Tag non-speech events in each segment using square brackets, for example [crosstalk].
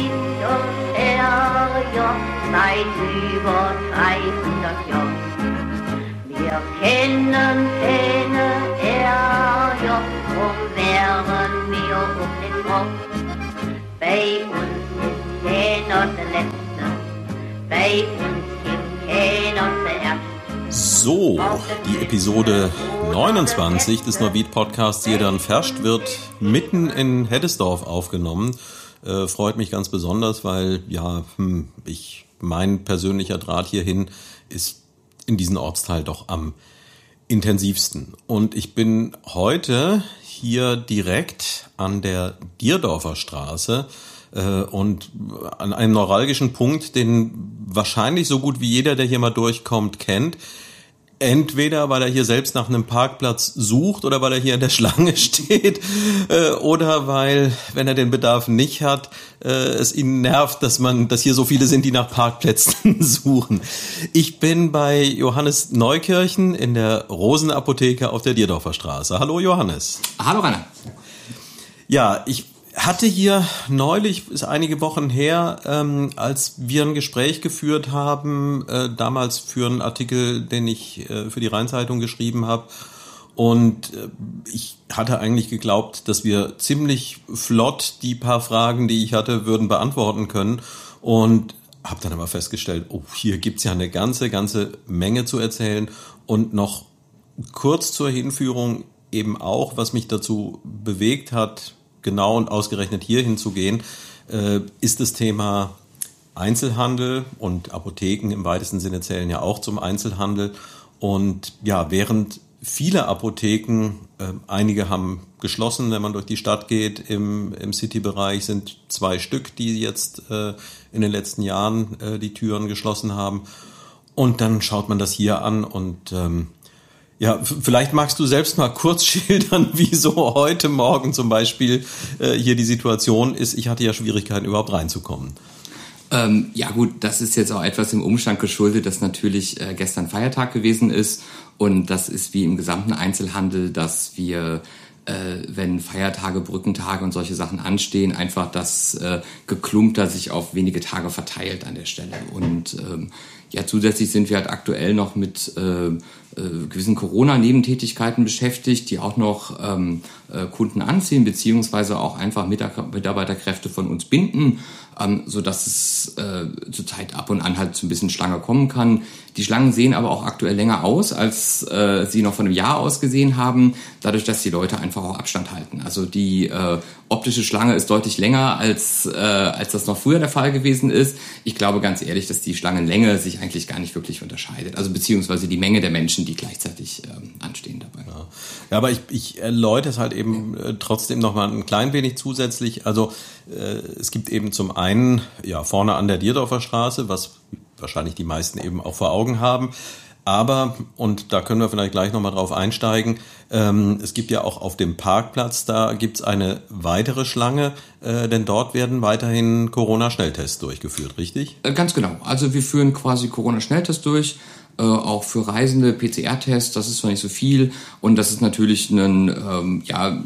und Terrier seit über 300 Jahren. Wir kennen keine Terrier, drum wären wir um den Kopf. Bei uns ist keiner der Letzte, bei uns gibt keiner zuerst. So, die Episode 29 des Neuwied Podcasts hier dann Ferscht wird mitten in Heddesdorf aufgenommen. Äh, freut mich ganz besonders, weil ja, hm, ich mein persönlicher Draht hierhin ist in diesem Ortsteil doch am intensivsten. Und ich bin heute hier direkt an der Dierdorfer Straße äh, und an einem neuralgischen Punkt, den wahrscheinlich so gut wie jeder, der hier mal durchkommt, kennt. Entweder weil er hier selbst nach einem Parkplatz sucht oder weil er hier in der [laughs] Schlange steht äh, oder weil, wenn er den Bedarf nicht hat, äh, es ihn nervt, dass man, dass hier so viele sind, die nach Parkplätzen [laughs] suchen. Ich bin bei Johannes Neukirchen in der Rosenapotheke auf der Dierdorfer Straße. Hallo Johannes. Hallo Rainer. Ja, ich hatte hier neulich, ist einige Wochen her, ähm, als wir ein Gespräch geführt haben, äh, damals für einen Artikel, den ich äh, für die Rheinzeitung geschrieben habe. Und äh, ich hatte eigentlich geglaubt, dass wir ziemlich flott die paar Fragen, die ich hatte, würden beantworten können. Und habe dann aber festgestellt, oh, hier gibt's ja eine ganze, ganze Menge zu erzählen. Und noch kurz zur Hinführung eben auch, was mich dazu bewegt hat, genau und ausgerechnet hier hinzugehen, äh, ist das Thema Einzelhandel und Apotheken im weitesten Sinne zählen ja auch zum Einzelhandel. Und ja, während viele Apotheken, äh, einige haben geschlossen, wenn man durch die Stadt geht, im, im City-Bereich sind zwei Stück, die jetzt äh, in den letzten Jahren äh, die Türen geschlossen haben. Und dann schaut man das hier an und ähm, ja, vielleicht magst du selbst mal kurz [laughs] schildern, wie so heute Morgen zum Beispiel äh, hier die Situation ist. Ich hatte ja Schwierigkeiten, überhaupt reinzukommen. Ähm, ja gut, das ist jetzt auch etwas im Umstand geschuldet, dass natürlich äh, gestern Feiertag gewesen ist. Und das ist wie im gesamten Einzelhandel, dass wir äh, wenn Feiertage, Brückentage und solche Sachen anstehen, einfach das äh, Geklumpter sich auf wenige Tage verteilt an der Stelle. Und ähm, ja, zusätzlich sind wir halt aktuell noch mit äh, äh, gewissen Corona-Nebentätigkeiten beschäftigt, die auch noch ähm, äh, Kunden anziehen, beziehungsweise auch einfach Mitarbeiterkräfte von uns binden ähm, so dass es äh, zurzeit ab und an halt so ein bisschen Schlange kommen kann. Die Schlangen sehen aber auch aktuell länger aus, als äh, sie noch von einem Jahr aus gesehen haben, dadurch, dass die Leute einfach auch Abstand halten. Also die äh, optische Schlange ist deutlich länger, als, äh, als das noch früher der Fall gewesen ist. Ich glaube ganz ehrlich, dass die Schlangenlänge sich eigentlich gar nicht wirklich unterscheidet. Also beziehungsweise die Menge der Menschen, die gleichzeitig ähm, anstehen dabei. Ja. ja, aber ich, ich erläutere es halt eben äh, trotzdem noch mal ein klein wenig zusätzlich. Also äh, es gibt eben zum einen ja vorne an der Dierdorfer Straße, was wahrscheinlich die meisten eben auch vor Augen haben. Aber, und da können wir vielleicht gleich nochmal drauf einsteigen, ähm, es gibt ja auch auf dem Parkplatz, da gibt's eine weitere Schlange, äh, denn dort werden weiterhin Corona-Schnelltests durchgeführt, richtig? Äh, ganz genau. Also wir führen quasi Corona-Schnelltests durch äh, auch für Reisende PCR-Tests, das ist zwar nicht so viel und das ist natürlich ein ähm, ja,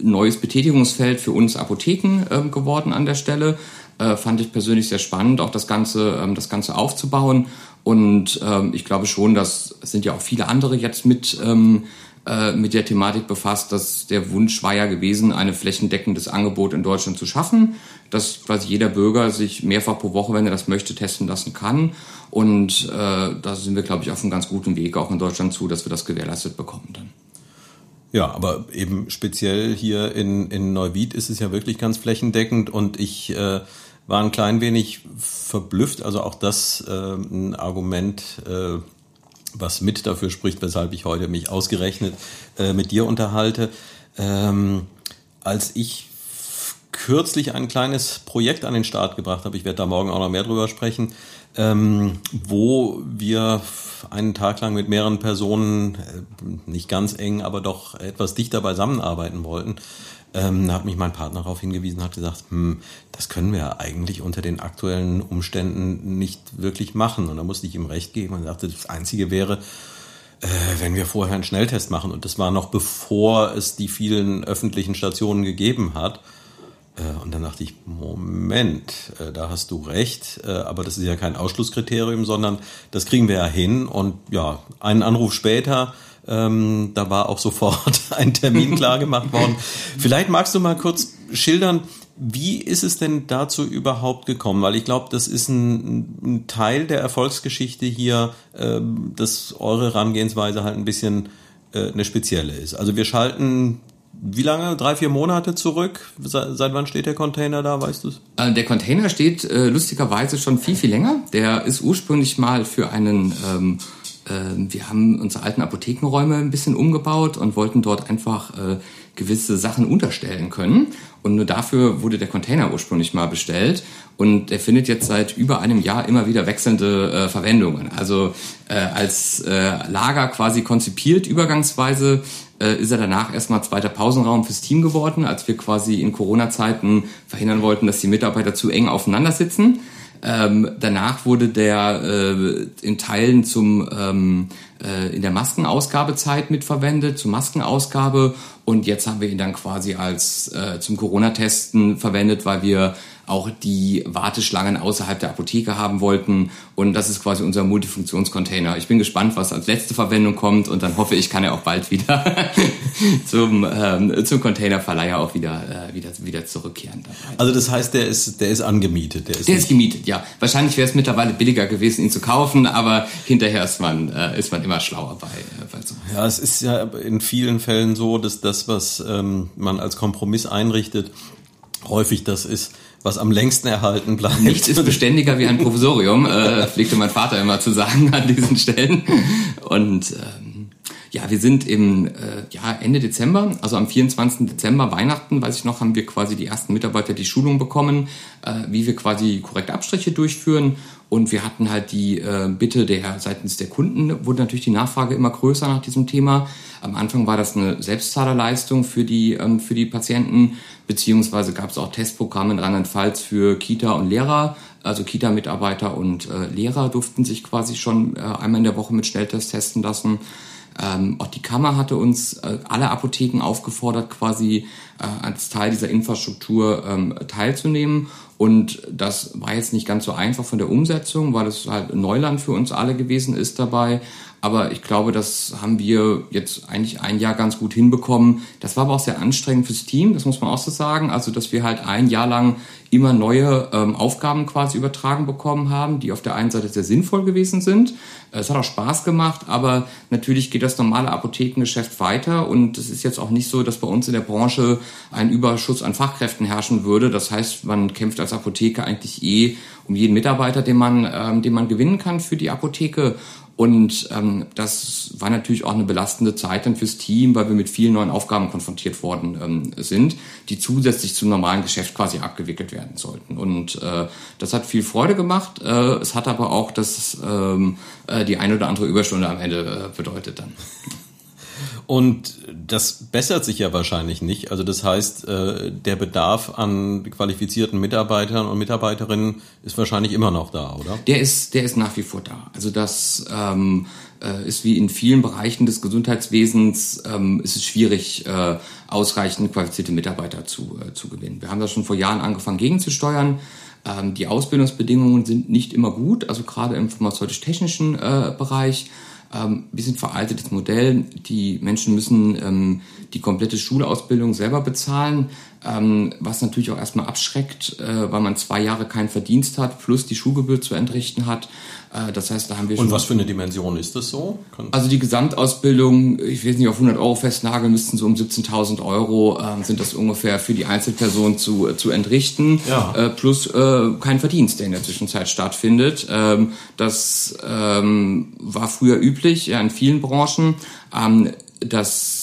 neues Betätigungsfeld für uns Apotheken ähm, geworden an der Stelle. Äh, fand ich persönlich sehr spannend, auch das Ganze, ähm, das Ganze aufzubauen. Und ähm, ich glaube schon, dass sind ja auch viele andere jetzt mit ähm, äh, mit der Thematik befasst, dass der Wunsch war ja gewesen, eine flächendeckendes Angebot in Deutschland zu schaffen, dass quasi jeder Bürger sich mehrfach pro Woche, wenn er das möchte, testen lassen kann. Und äh, da sind wir, glaube ich, auf einem ganz guten Weg auch in Deutschland zu, dass wir das gewährleistet bekommen dann. Ja, aber eben speziell hier in, in Neuwied ist es ja wirklich ganz flächendeckend und ich äh, war ein klein wenig verblüfft. Also auch das äh, ein Argument, äh, was mit dafür spricht, weshalb ich heute mich ausgerechnet äh, mit dir unterhalte. Ähm, als ich kürzlich ein kleines Projekt an den Start gebracht habe, ich werde da morgen auch noch mehr drüber sprechen, ähm, wo wir einen Tag lang mit mehreren Personen, äh, nicht ganz eng, aber doch etwas dichter beisammenarbeiten wollten, ähm, hat mich mein Partner darauf hingewiesen, hat gesagt, hm, das können wir eigentlich unter den aktuellen Umständen nicht wirklich machen. Und da musste ich ihm recht geben und sagte, das Einzige wäre, äh, wenn wir vorher einen Schnelltest machen. Und das war noch bevor es die vielen öffentlichen Stationen gegeben hat. Äh, und dann dachte ich, Moment, äh, da hast du recht, äh, aber das ist ja kein Ausschlusskriterium, sondern das kriegen wir ja hin. Und ja, einen Anruf später, ähm, da war auch sofort [laughs] ein Termin klar gemacht worden. Vielleicht magst du mal kurz schildern, wie ist es denn dazu überhaupt gekommen? Weil ich glaube, das ist ein, ein, Teil der Erfolgsgeschichte hier, ähm, dass eure Herangehensweise halt ein bisschen äh, eine spezielle ist. Also wir schalten wie lange? Drei, vier Monate zurück? Seit, wann steht der Container da, weißt du äh, Der Container steht äh, lustigerweise schon viel, viel länger. Der ist ursprünglich mal für einen, ähm, äh, wir haben unsere alten Apothekenräume ein bisschen umgebaut und wollten dort einfach äh, gewisse Sachen unterstellen können. Und nur dafür wurde der Container ursprünglich mal bestellt. Und der findet jetzt seit über einem Jahr immer wieder wechselnde äh, Verwendungen. Also äh, als Lager quasi konzipiert übergangsweise ist er danach erstmal zweiter Pausenraum fürs Team geworden, als wir quasi in Corona-Zeiten verhindern wollten, dass die Mitarbeiter zu eng aufeinander sitzen. Ähm, danach wurde der äh, in Teilen zum ähm, äh, in der Maskenausgabezeit mitverwendet, zur Maskenausgabe und jetzt haben wir ihn dann quasi als äh, zum Corona-Testen verwendet, weil wir auch die Warteschlangen außerhalb der Apotheke haben wollten. Und das ist quasi unser Multifunktionscontainer. Ich bin gespannt, was als letzte Verwendung kommt und dann hoffe ich, kann er auch bald wieder [laughs] zum, ähm, zum Containerverleiher auch wieder, äh, wieder, wieder zurückkehren. Also das heißt, der ist, der ist angemietet. Der ist, der ist gemietet, ja. Wahrscheinlich wäre es mittlerweile billiger gewesen, ihn zu kaufen, aber hinterher ist man, äh, ist man immer schlauer bei, äh, bei so. Ja, es ist ja in vielen Fällen so, dass das, was ähm, man als Kompromiss einrichtet, häufig das ist, was am längsten erhalten bleibt. Nichts ist beständiger wie ein Provisorium, äh, pflegte mein Vater immer zu sagen an diesen Stellen. Und ähm, ja, wir sind im äh, ja, Ende Dezember, also am 24. Dezember, Weihnachten, weiß ich noch, haben wir quasi die ersten Mitarbeiter die Schulung bekommen, äh, wie wir quasi korrekte Abstriche durchführen. Und wir hatten halt die äh, Bitte der seitens der Kunden, wurde natürlich die Nachfrage immer größer nach diesem Thema. Am Anfang war das eine Selbstzahlerleistung für die, ähm, für die Patienten beziehungsweise gab es auch Testprogramme in Rheinland-Pfalz für Kita und Lehrer. Also Kita-Mitarbeiter und äh, Lehrer durften sich quasi schon äh, einmal in der Woche mit Schnelltests testen lassen. Ähm, auch die Kammer hatte uns äh, alle Apotheken aufgefordert, quasi äh, als Teil dieser Infrastruktur ähm, teilzunehmen. Und das war jetzt nicht ganz so einfach von der Umsetzung, weil es halt Neuland für uns alle gewesen ist dabei. Aber ich glaube, das haben wir jetzt eigentlich ein Jahr ganz gut hinbekommen. Das war aber auch sehr anstrengend fürs Team, das muss man auch so sagen. Also, dass wir halt ein Jahr lang immer neue ähm, Aufgaben quasi übertragen bekommen haben, die auf der einen Seite sehr sinnvoll gewesen sind. Es hat auch Spaß gemacht, aber natürlich geht das normale Apothekengeschäft weiter und es ist jetzt auch nicht so, dass bei uns in der Branche ein Überschuss an Fachkräften herrschen würde. Das heißt, man kämpft als Apotheke eigentlich eh um jeden Mitarbeiter, den man, ähm, den man gewinnen kann für die Apotheke. Und ähm, das war natürlich auch eine belastende Zeit dann fürs Team, weil wir mit vielen neuen Aufgaben konfrontiert worden ähm, sind, die zusätzlich zum normalen Geschäft quasi abgewickelt werden sollten. Und äh, das hat viel Freude gemacht. Äh, es hat aber auch das, ähm, äh, die eine oder andere Überstunde am Ende äh, bedeutet dann. Und das bessert sich ja wahrscheinlich nicht. Also das heißt, äh, der Bedarf an qualifizierten Mitarbeitern und Mitarbeiterinnen ist wahrscheinlich immer noch da, oder? Der ist, der ist nach wie vor da. Also das ähm, äh, ist wie in vielen Bereichen des Gesundheitswesens, ähm, ist es schwierig, äh, ausreichend qualifizierte Mitarbeiter zu, äh, zu gewinnen. Wir haben da schon vor Jahren angefangen gegenzusteuern. Ähm, die Ausbildungsbedingungen sind nicht immer gut, also gerade im pharmazeutisch-technischen äh, Bereich ähm, bisschen veraltetes Modell. Die Menschen müssen ähm, die komplette Schulausbildung selber bezahlen, ähm, was natürlich auch erstmal abschreckt, äh, weil man zwei Jahre keinen Verdienst hat, plus die Schulgebühr zu entrichten hat. Äh, das heißt, da haben wir schon. Und was für eine Dimension ist das so? also die Gesamtausbildung, ich es nicht auf 100 Euro festnageln, müssten so um 17.000 Euro äh, sind das ungefähr für die Einzelperson zu, zu entrichten, ja. äh, plus äh, kein Verdienst, der in der Zwischenzeit stattfindet. Ähm, das ähm, war früher üblich, ja, in vielen Branchen. Ähm, das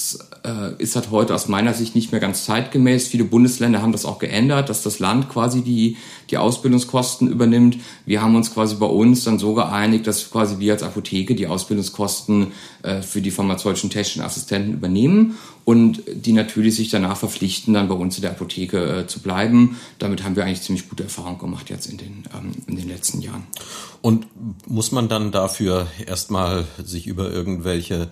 äh, ist halt heute aus meiner Sicht nicht mehr ganz zeitgemäß. Viele Bundesländer haben das auch geändert, dass das Land quasi die, die Ausbildungskosten übernimmt. Wir haben uns quasi bei uns dann so geeinigt, dass quasi wir als Apotheke die Ausbildungskosten äh, für die pharmazeutischen technischen Assistenten übernehmen und die natürlich sich danach verpflichten, dann bei uns in der Apotheke äh, zu bleiben. Damit haben wir eigentlich ziemlich gute Erfahrungen gemacht jetzt in den, ähm, in den letzten Jahren. Und muss man dann dafür erstmal sich über irgendwelche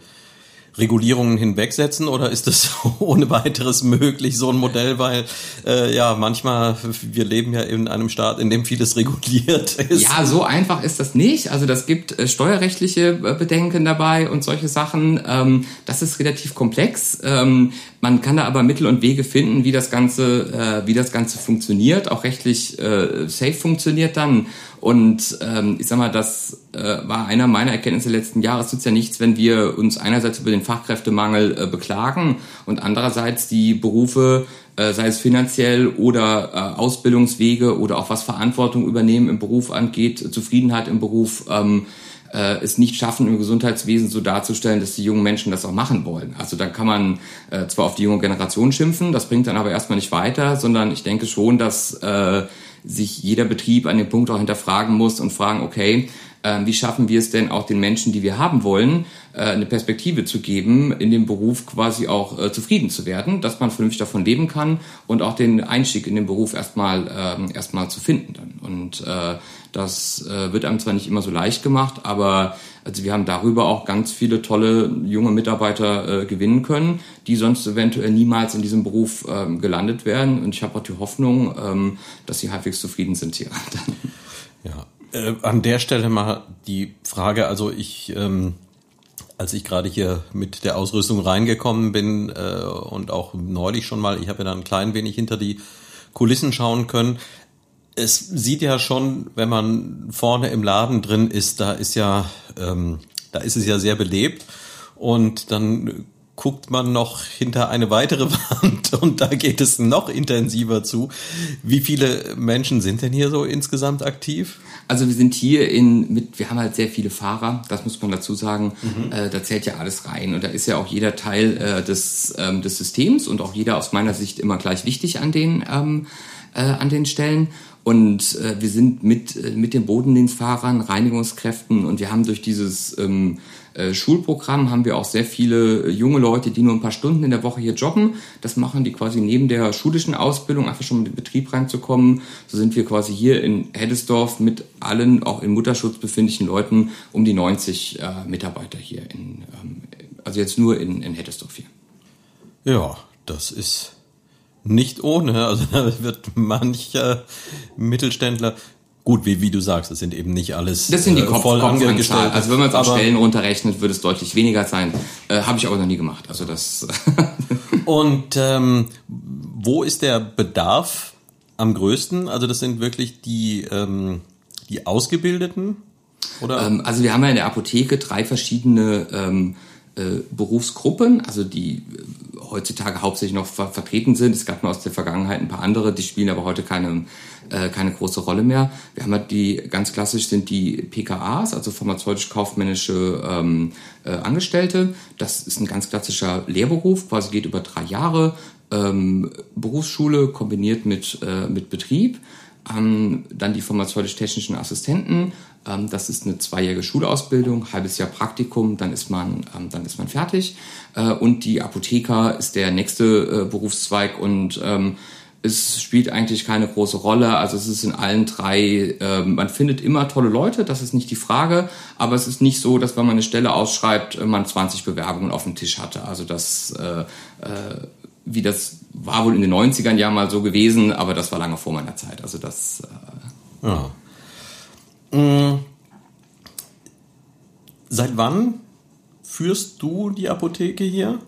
Regulierungen hinwegsetzen oder ist das [laughs] ohne weiteres möglich, so ein Modell, weil äh, ja manchmal, wir leben ja in einem Staat, in dem vieles reguliert [laughs] ist. Ja, so einfach ist das nicht. Also das gibt äh, steuerrechtliche äh, Bedenken dabei und solche Sachen. Ähm, das ist relativ komplex. Ähm, man kann da aber Mittel und Wege finden, wie das Ganze, äh, wie das Ganze funktioniert, auch rechtlich äh, safe funktioniert dann. Und ähm, ich sag mal, das äh, war einer meiner Erkenntnisse letzten Jahres. Es nützt ja nichts, wenn wir uns einerseits über den Fachkräftemangel äh, beklagen und andererseits die Berufe, äh, sei es finanziell oder äh, Ausbildungswege oder auch was Verantwortung übernehmen im Beruf angeht, Zufriedenheit im Beruf, ähm, äh, es nicht schaffen, im Gesundheitswesen so darzustellen, dass die jungen Menschen das auch machen wollen. Also da kann man äh, zwar auf die junge Generation schimpfen, das bringt dann aber erstmal nicht weiter, sondern ich denke schon, dass äh, sich jeder Betrieb an dem Punkt auch hinterfragen muss und fragen, okay, äh, wie schaffen wir es denn auch den Menschen, die wir haben wollen, äh, eine Perspektive zu geben, in dem Beruf quasi auch äh, zufrieden zu werden, dass man vernünftig davon leben kann und auch den Einstieg in den Beruf erstmal äh, erstmal zu finden dann. Und äh, das wird einem zwar nicht immer so leicht gemacht, aber also wir haben darüber auch ganz viele tolle junge Mitarbeiter äh, gewinnen können, die sonst eventuell niemals in diesem Beruf ähm, gelandet wären. Und ich habe auch die Hoffnung, ähm, dass sie halbwegs zufrieden sind hier. [laughs] ja, äh, an der Stelle mal die Frage, also ich, ähm, als ich gerade hier mit der Ausrüstung reingekommen bin äh, und auch neulich schon mal, ich habe ja dann ein klein wenig hinter die Kulissen schauen können. Es sieht ja schon, wenn man vorne im Laden drin ist, da ist ja, ähm, da ist es ja sehr belebt und dann guckt man noch hinter eine weitere [laughs] Wand und da geht es noch intensiver zu. Wie viele Menschen sind denn hier so insgesamt aktiv? Also wir sind hier in mit, wir haben halt sehr viele Fahrer, das muss man dazu sagen. Mhm. Äh, da zählt ja alles rein und da ist ja auch jeder Teil äh, des ähm, des Systems und auch jeder aus meiner Sicht immer gleich wichtig an den ähm, äh, an den Stellen. Und äh, wir sind mit, äh, mit den Bodendienstfahrern, Reinigungskräften und wir haben durch dieses ähm, äh, Schulprogramm haben wir auch sehr viele junge Leute, die nur ein paar Stunden in der Woche hier jobben. Das machen die quasi neben der schulischen Ausbildung, einfach schon in den Betrieb reinzukommen. So sind wir quasi hier in Heddesdorf mit allen auch in Mutterschutz befindlichen Leuten um die 90 äh, Mitarbeiter hier in, ähm, also jetzt nur in, in Heddesdorf hier. Ja, das ist nicht ohne. [laughs] Also da wird mancher Mittelständler Gut, wie, wie du sagst, das sind eben nicht alles das sind die äh, Kopf, voll angestellt. Also wenn man es auf Stellen runterrechnet, würde es deutlich weniger sein. Äh, Habe ich aber noch nie gemacht. Also das. [laughs] Und ähm, wo ist der Bedarf am größten? Also das sind wirklich die ähm, die Ausgebildeten oder? Ähm, also wir haben ja in der Apotheke drei verschiedene ähm, äh, Berufsgruppen, also die heutzutage hauptsächlich noch ver vertreten sind. Es gab nur aus der Vergangenheit ein paar andere, die spielen aber heute keine, äh, keine große Rolle mehr. Wir haben halt die, ganz klassisch sind die PKAs, also pharmazeutisch-kaufmännische ähm, äh, Angestellte. Das ist ein ganz klassischer Lehrberuf, quasi geht über drei Jahre. Ähm, Berufsschule kombiniert mit, äh, mit Betrieb. Ähm, dann die pharmazeutisch-technischen Assistenten, das ist eine zweijährige Schulausbildung, halbes Jahr Praktikum, dann ist man, ähm, dann ist man fertig. Äh, und die Apotheker ist der nächste äh, Berufszweig und ähm, es spielt eigentlich keine große Rolle. Also es ist in allen drei, man findet immer tolle Leute, das ist nicht die Frage, aber es ist nicht so, dass wenn man eine Stelle ausschreibt, äh, man 20 Bewerbungen auf dem Tisch hatte. Also das, wie das war wohl in den 90ern ja mal so gewesen, aber das war lange vor meiner Zeit. Also das. Ja. Mhm. Seit wann führst du die Apotheke hier?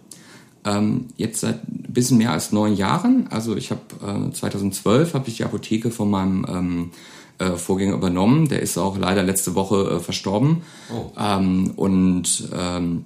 Ähm, jetzt seit ein bisschen mehr als neun Jahren. Also ich habe äh, 2012 habe ich die Apotheke von meinem ähm, äh, Vorgänger übernommen. Der ist auch leider letzte Woche äh, verstorben. Oh. Ähm, und ähm,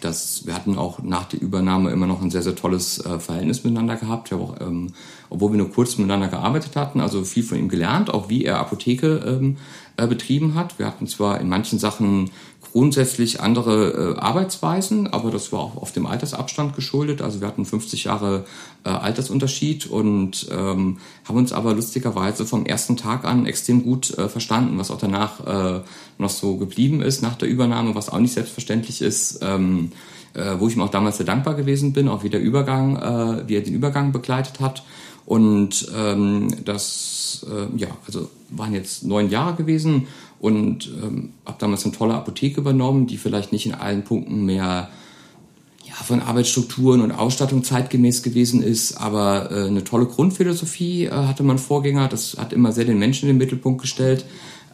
das, wir hatten auch nach der Übernahme immer noch ein sehr, sehr tolles äh, Verhältnis miteinander gehabt. Habe auch, ähm, obwohl wir nur kurz miteinander gearbeitet hatten, also viel von ihm gelernt, auch wie er Apotheke ähm, äh, betrieben hat. Wir hatten zwar in manchen Sachen grundsätzlich andere äh, Arbeitsweisen, aber das war auch auf dem Altersabstand geschuldet. Also wir hatten 50 Jahre äh, Altersunterschied und ähm, haben uns aber lustigerweise vom ersten Tag an extrem gut äh, verstanden, was auch danach äh, noch so geblieben ist nach der Übernahme, was auch nicht selbstverständlich ist. Ähm, äh, wo ich ihm auch damals sehr dankbar gewesen bin, auch wie der Übergang, äh, wie er den Übergang begleitet hat. Und ähm, das, äh, ja, also waren jetzt neun Jahre gewesen und ähm, habe damals eine tolle Apotheke übernommen, die vielleicht nicht in allen Punkten mehr ja, von Arbeitsstrukturen und Ausstattung zeitgemäß gewesen ist, aber äh, eine tolle Grundphilosophie äh, hatte mein Vorgänger. Das hat immer sehr den Menschen in den Mittelpunkt gestellt.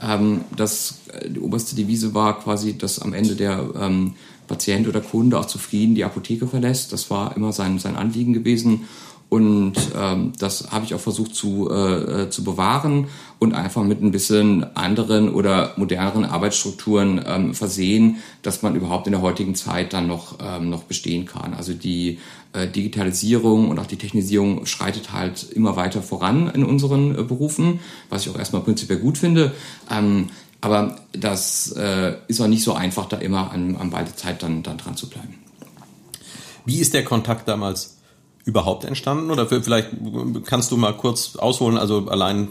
Ähm, das, äh, die oberste Devise war quasi, dass am Ende der ähm, Patient oder Kunde auch zufrieden die Apotheke verlässt. Das war immer sein, sein Anliegen gewesen. Und ähm, das habe ich auch versucht zu, äh, äh, zu bewahren und einfach mit ein bisschen anderen oder moderneren Arbeitsstrukturen ähm, versehen, dass man überhaupt in der heutigen Zeit dann noch, ähm, noch bestehen kann. Also die äh, Digitalisierung und auch die Technisierung schreitet halt immer weiter voran in unseren äh, Berufen, was ich auch erstmal prinzipiell gut finde. Ähm, aber das äh, ist auch nicht so einfach, da immer an, an beide Zeit dann, dann dran zu bleiben. Wie ist der Kontakt damals überhaupt entstanden? Oder vielleicht kannst du mal kurz ausholen, also allein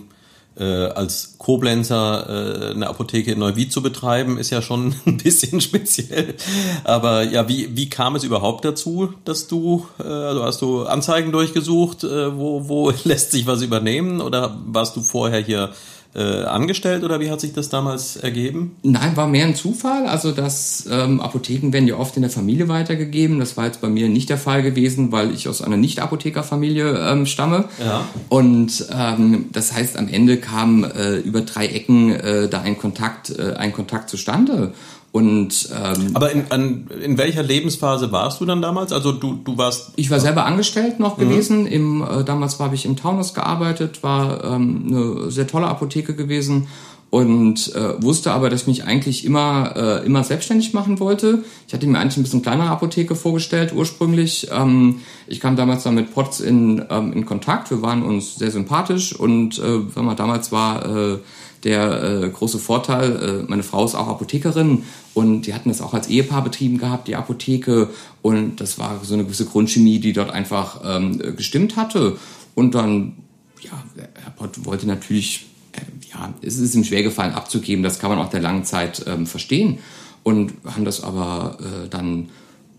äh, als Koblenzer äh, eine Apotheke in Neuwied zu betreiben, ist ja schon [laughs] ein bisschen speziell. Aber ja, wie, wie kam es überhaupt dazu, dass du, äh, also hast du Anzeigen durchgesucht, äh, wo, wo [laughs] lässt sich was übernehmen? Oder warst du vorher hier äh, angestellt oder wie hat sich das damals ergeben? Nein, war mehr ein Zufall. Also das ähm, Apotheken werden ja oft in der Familie weitergegeben. Das war jetzt bei mir nicht der Fall gewesen, weil ich aus einer Nicht-Apothekerfamilie ähm, stamme. Ja. Und ähm, das heißt, am Ende kam äh, über drei Ecken äh, da ein Kontakt, äh, ein Kontakt zustande. Und ähm, aber in, an, in welcher Lebensphase warst du dann damals? Also du du warst ich war selber angestellt noch mhm. gewesen. Im äh, damals habe ich im Taunus gearbeitet, war ähm, eine sehr tolle Apotheke gewesen und äh, wusste aber, dass ich mich eigentlich immer äh, immer selbstständig machen wollte. Ich hatte mir eigentlich ein bisschen kleinere Apotheke vorgestellt ursprünglich. Ähm, ich kam damals dann mit Potts in ähm, in Kontakt. Wir waren uns sehr sympathisch und äh, wenn man damals war äh, der äh, große Vorteil, äh, meine Frau ist auch Apothekerin und die hatten das auch als Ehepaar betrieben gehabt, die Apotheke. Und das war so eine gewisse Grundchemie, die dort einfach ähm, gestimmt hatte. Und dann, ja, Herr Pott wollte natürlich, äh, ja, es ist ihm schwer gefallen abzugeben, das kann man auch der langen Zeit ähm, verstehen. Und haben das aber äh, dann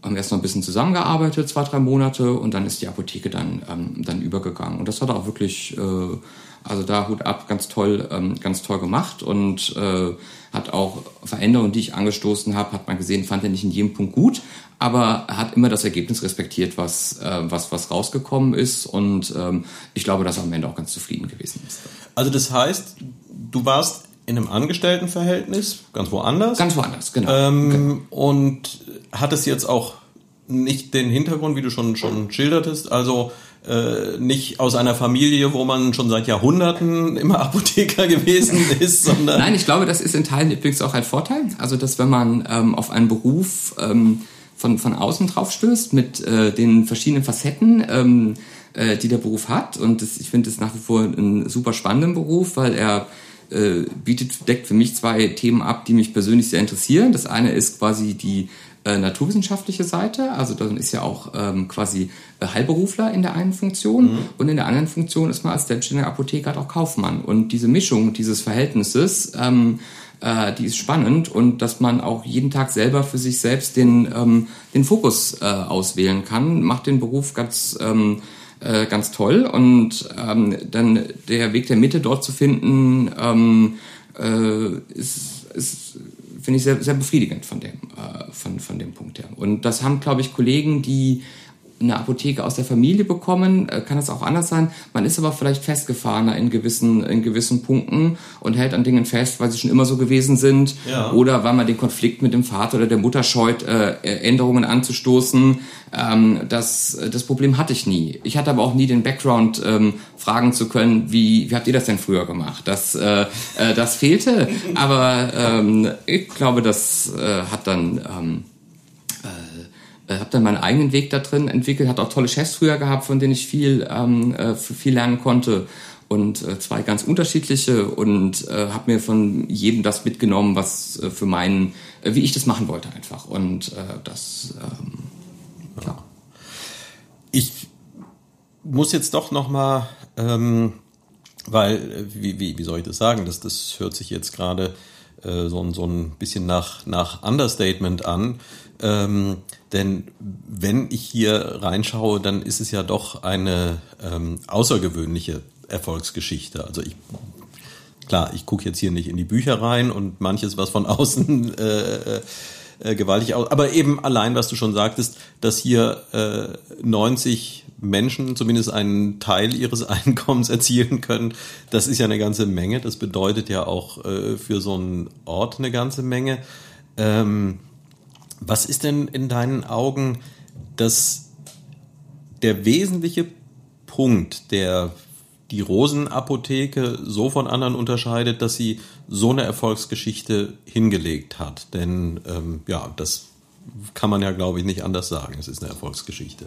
haben erst noch ein bisschen zusammengearbeitet, zwei, drei Monate, und dann ist die Apotheke dann, ähm, dann übergegangen. Und das hat auch wirklich, äh, also da Hut ab, ganz toll, ähm, ganz toll gemacht und äh, hat auch Veränderungen, die ich angestoßen habe, hat man gesehen, fand er nicht in jedem Punkt gut, aber er hat immer das Ergebnis respektiert, was, äh, was, was rausgekommen ist und ähm, ich glaube, dass er am Ende auch ganz zufrieden gewesen ist. Also das heißt, du warst in einem Angestelltenverhältnis, ganz woanders. Ganz woanders, genau. Ähm, genau. Und hat es jetzt auch nicht den Hintergrund, wie du schon, schon schildertest, also äh, nicht aus einer Familie, wo man schon seit Jahrhunderten immer [laughs] Apotheker gewesen ist, sondern. Nein, ich glaube, das ist in Teilen übrigens auch ein Vorteil. Also, dass wenn man ähm, auf einen Beruf ähm, von, von außen drauf stößt, mit äh, den verschiedenen Facetten, ähm, äh, die der Beruf hat. Und das, ich finde es nach wie vor einen super spannenden Beruf, weil er äh, bietet, deckt für mich zwei Themen ab, die mich persönlich sehr interessieren. Das eine ist quasi die äh, naturwissenschaftliche Seite, also dann ist ja auch ähm, quasi äh, Heilberufler in der einen Funktion mhm. und in der anderen Funktion ist man als selbstständiger Apotheker halt auch Kaufmann. Und diese Mischung dieses Verhältnisses, ähm, äh, die ist spannend und dass man auch jeden Tag selber für sich selbst den, ähm, den Fokus äh, auswählen kann, macht den Beruf ganz ähm, äh, ganz toll und ähm, dann der Weg der Mitte dort zu finden ähm, äh, ist, ist finde ich sehr, sehr befriedigend von dem, äh, von, von dem Punkt her. Und das haben, glaube ich, Kollegen, die eine Apotheke aus der Familie bekommen, äh, kann es auch anders sein. Man ist aber vielleicht festgefahrener in gewissen, in gewissen Punkten und hält an Dingen fest, weil sie schon immer so gewesen sind. Ja. Oder weil man den Konflikt mit dem Vater oder der Mutter scheut, äh, Änderungen anzustoßen. Ähm, das, das Problem hatte ich nie. Ich hatte aber auch nie den Background, ähm, fragen zu können, wie, wie habt ihr das denn früher gemacht? Das, äh, äh, das fehlte. Aber ähm, ich glaube, das äh, hat dann... Ähm, äh, habe dann meinen eigenen Weg da drin entwickelt, hat auch tolle Chefs früher gehabt, von denen ich viel, ähm, äh, viel lernen konnte und äh, zwei ganz unterschiedliche und äh, habe mir von jedem das mitgenommen, was äh, für meinen, äh, wie ich das machen wollte einfach und äh, das ähm, ja. Ich muss jetzt doch noch mal, ähm, weil äh, wie, wie, wie soll ich das sagen? Das, das hört sich jetzt gerade äh, so, so ein bisschen nach, nach Understatement an. Ähm, denn wenn ich hier reinschaue, dann ist es ja doch eine ähm, außergewöhnliche Erfolgsgeschichte. Also ich klar, ich gucke jetzt hier nicht in die Bücher rein und manches, was von [laughs] außen äh, äh, gewaltig aus. Aber eben allein, was du schon sagtest, dass hier äh, 90 Menschen zumindest einen Teil ihres [laughs] Einkommens erzielen können, das ist ja eine ganze Menge. Das bedeutet ja auch äh, für so einen Ort eine ganze Menge. Ähm, was ist denn in deinen Augen das, der wesentliche Punkt, der die Rosenapotheke so von anderen unterscheidet, dass sie so eine Erfolgsgeschichte hingelegt hat? Denn ähm, ja, das kann man ja, glaube ich, nicht anders sagen. Es ist eine Erfolgsgeschichte.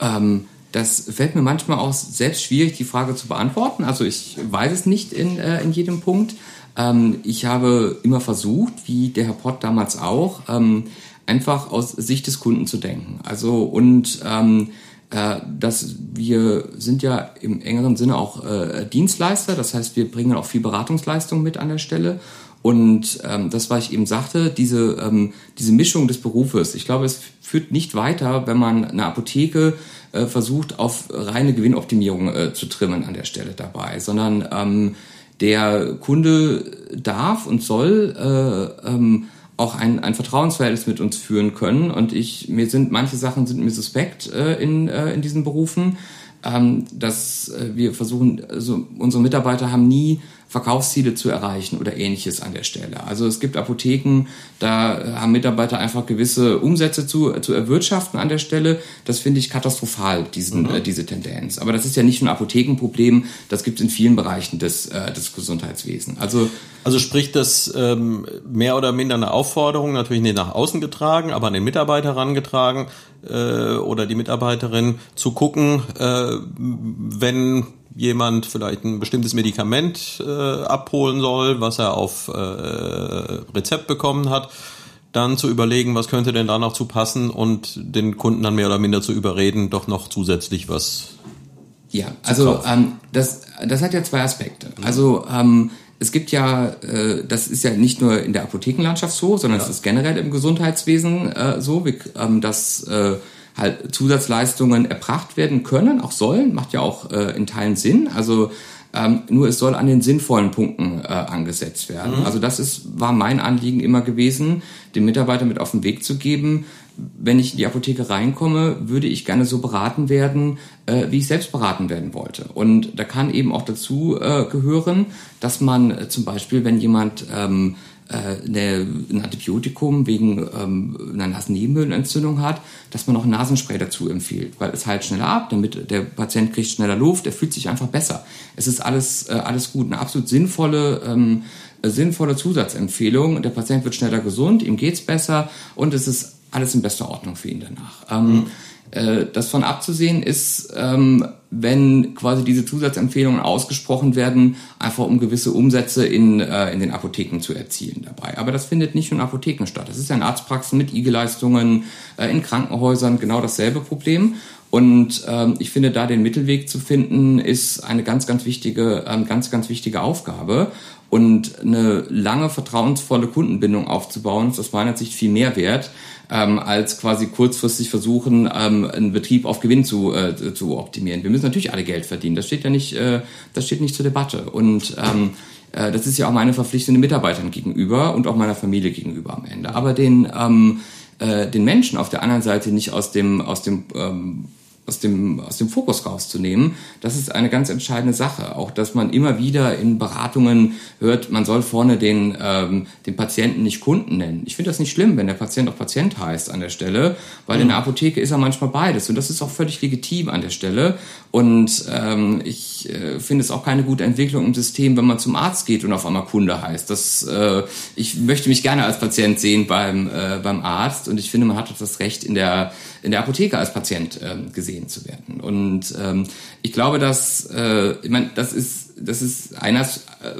Ähm, das fällt mir manchmal auch selbst schwierig, die Frage zu beantworten. Also ich weiß es nicht in, äh, in jedem Punkt. Ähm, ich habe immer versucht, wie der Herr Pott damals auch, ähm, einfach aus Sicht des Kunden zu denken. Also und ähm, äh, dass wir sind ja im engeren Sinne auch äh, Dienstleister, das heißt, wir bringen auch viel Beratungsleistung mit an der Stelle. Und ähm, das, was ich eben sagte, diese, ähm, diese Mischung des Berufes, ich glaube, es führt nicht weiter, wenn man eine Apotheke äh, versucht, auf reine Gewinnoptimierung äh, zu trimmen an der Stelle dabei, sondern ähm, der Kunde darf und soll äh, ähm, auch ein, ein Vertrauensverhältnis mit uns führen können. Und ich, mir sind, manche Sachen sind mir suspekt äh, in, äh, in diesen Berufen, ähm, dass äh, wir versuchen, also unsere Mitarbeiter haben nie Verkaufsziele zu erreichen oder ähnliches an der Stelle. Also es gibt Apotheken, da haben Mitarbeiter einfach gewisse Umsätze zu, zu erwirtschaften an der Stelle. Das finde ich katastrophal, diesen, mhm. äh, diese Tendenz. Aber das ist ja nicht nur ein Apothekenproblem, das gibt es in vielen Bereichen des, äh, des Gesundheitswesens. Also, also spricht das ähm, mehr oder minder eine Aufforderung, natürlich nicht nach außen getragen, aber an den Mitarbeiter herangetragen äh, oder die Mitarbeiterin zu gucken, äh, wenn jemand vielleicht ein bestimmtes Medikament äh, abholen soll, was er auf äh, Rezept bekommen hat, dann zu überlegen, was könnte denn da noch zu passen und den Kunden dann mehr oder minder zu überreden, doch noch zusätzlich was. Ja, also ähm, das, das hat ja zwei Aspekte. Also ähm, es gibt ja, äh, das ist ja nicht nur in der Apothekenlandschaft so, sondern es ist generell im Gesundheitswesen äh, so, wie, ähm, dass äh, halt Zusatzleistungen erbracht werden können, auch sollen, macht ja auch äh, in Teilen Sinn. Also ähm, nur es soll an den sinnvollen Punkten äh, angesetzt werden. Mhm. Also das ist, war mein Anliegen immer gewesen, den Mitarbeiter mit auf den Weg zu geben. Wenn ich in die Apotheke reinkomme, würde ich gerne so beraten werden, äh, wie ich selbst beraten werden wollte. Und da kann eben auch dazu äh, gehören, dass man äh, zum Beispiel, wenn jemand ähm, äh, eine, ein Antibiotikum wegen ähm, einer Nasennebenhöhlenentzündung hat, dass man noch ein Nasenspray dazu empfiehlt, weil es heilt schneller ab, damit der Patient kriegt schneller Luft, er fühlt sich einfach besser. Es ist alles, äh, alles gut, eine absolut sinnvolle, ähm, sinnvolle Zusatzempfehlung. Der Patient wird schneller gesund, ihm geht's besser und es ist alles in bester Ordnung für ihn danach. Ähm, mhm. Äh, das von abzusehen ist, ähm, wenn quasi diese Zusatzempfehlungen ausgesprochen werden, einfach um gewisse Umsätze in, äh, in den Apotheken zu erzielen dabei. Aber das findet nicht nur in Apotheken statt. Das ist ja in Arztpraxen mit IG-Leistungen, äh, in Krankenhäusern genau dasselbe Problem. Und ähm, ich finde, da den Mittelweg zu finden, ist eine ganz, ganz wichtige, ähm, ganz, ganz wichtige Aufgabe. Und eine lange vertrauensvolle Kundenbindung aufzubauen, ist aus meiner Sicht viel mehr wert, ähm, als quasi kurzfristig versuchen, ähm, einen Betrieb auf Gewinn zu, äh, zu optimieren. Wir müssen natürlich alle Geld verdienen. Das steht ja nicht, äh, das steht nicht zur Debatte. Und ähm, äh, das ist ja auch meine Verpflichtung den Mitarbeitern gegenüber und auch meiner Familie gegenüber am Ende. Aber den, ähm, äh, den Menschen auf der anderen Seite nicht aus dem, aus dem ähm, aus dem, aus dem Fokus rauszunehmen. Das ist eine ganz entscheidende Sache. Auch, dass man immer wieder in Beratungen hört, man soll vorne den, ähm, den Patienten nicht Kunden nennen. Ich finde das nicht schlimm, wenn der Patient auch Patient heißt an der Stelle, weil mhm. in der Apotheke ist er manchmal beides. Und das ist auch völlig legitim an der Stelle. Und ähm, ich äh, finde es auch keine gute Entwicklung im System, wenn man zum Arzt geht und auf einmal Kunde heißt. Das, äh, ich möchte mich gerne als Patient sehen beim, äh, beim Arzt und ich finde, man hat das Recht in der, in der Apotheke als Patient äh, gesehen zu werden. Und ähm, ich glaube, dass, äh, ich meine, das ist, das ist ein, äh,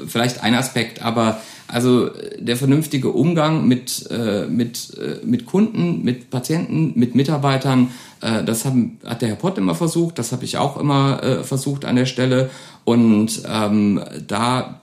vielleicht ein Aspekt, aber also der vernünftige Umgang mit, äh, mit, äh, mit Kunden, mit Patienten, mit Mitarbeitern, äh, das haben, hat der Herr Pott immer versucht, das habe ich auch immer äh, versucht an der Stelle. Und ähm, da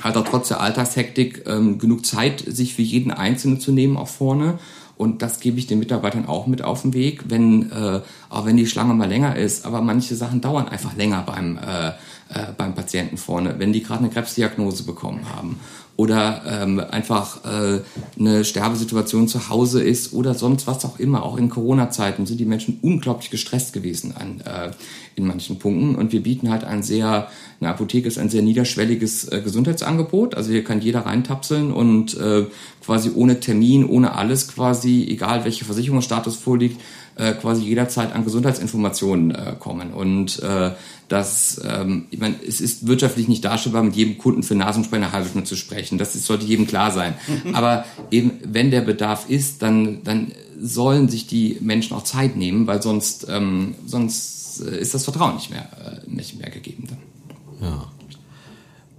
hat er trotz der Alltagshektik ähm, genug Zeit, sich für jeden Einzelnen zu nehmen auch vorne. Und das gebe ich den Mitarbeitern auch mit auf den Weg, wenn, äh, auch wenn die Schlange mal länger ist, aber manche Sachen dauern einfach länger beim, äh, äh, beim Patienten vorne, wenn die gerade eine Krebsdiagnose bekommen haben oder ähm, einfach äh, eine Sterbesituation zu Hause ist oder sonst was auch immer. Auch in Corona-Zeiten sind die Menschen unglaublich gestresst gewesen an, äh, in manchen Punkten. Und wir bieten halt ein sehr, eine Apotheke ist ein sehr niederschwelliges äh, Gesundheitsangebot. Also hier kann jeder reintapseln und äh, quasi ohne Termin, ohne alles quasi, egal welcher Versicherungsstatus vorliegt, äh, quasi jederzeit an Gesundheitsinformationen äh, kommen. Und äh, das, ähm, ich meine, es ist wirtschaftlich nicht darstellbar, mit jedem Kunden für Nasenspray eine halbe Stunde zu sprechen. Das ist, sollte jedem klar sein. Aber eben, wenn der Bedarf ist, dann, dann sollen sich die Menschen auch Zeit nehmen, weil sonst, ähm, sonst äh, ist das Vertrauen nicht mehr, äh, nicht mehr gegeben. Dann.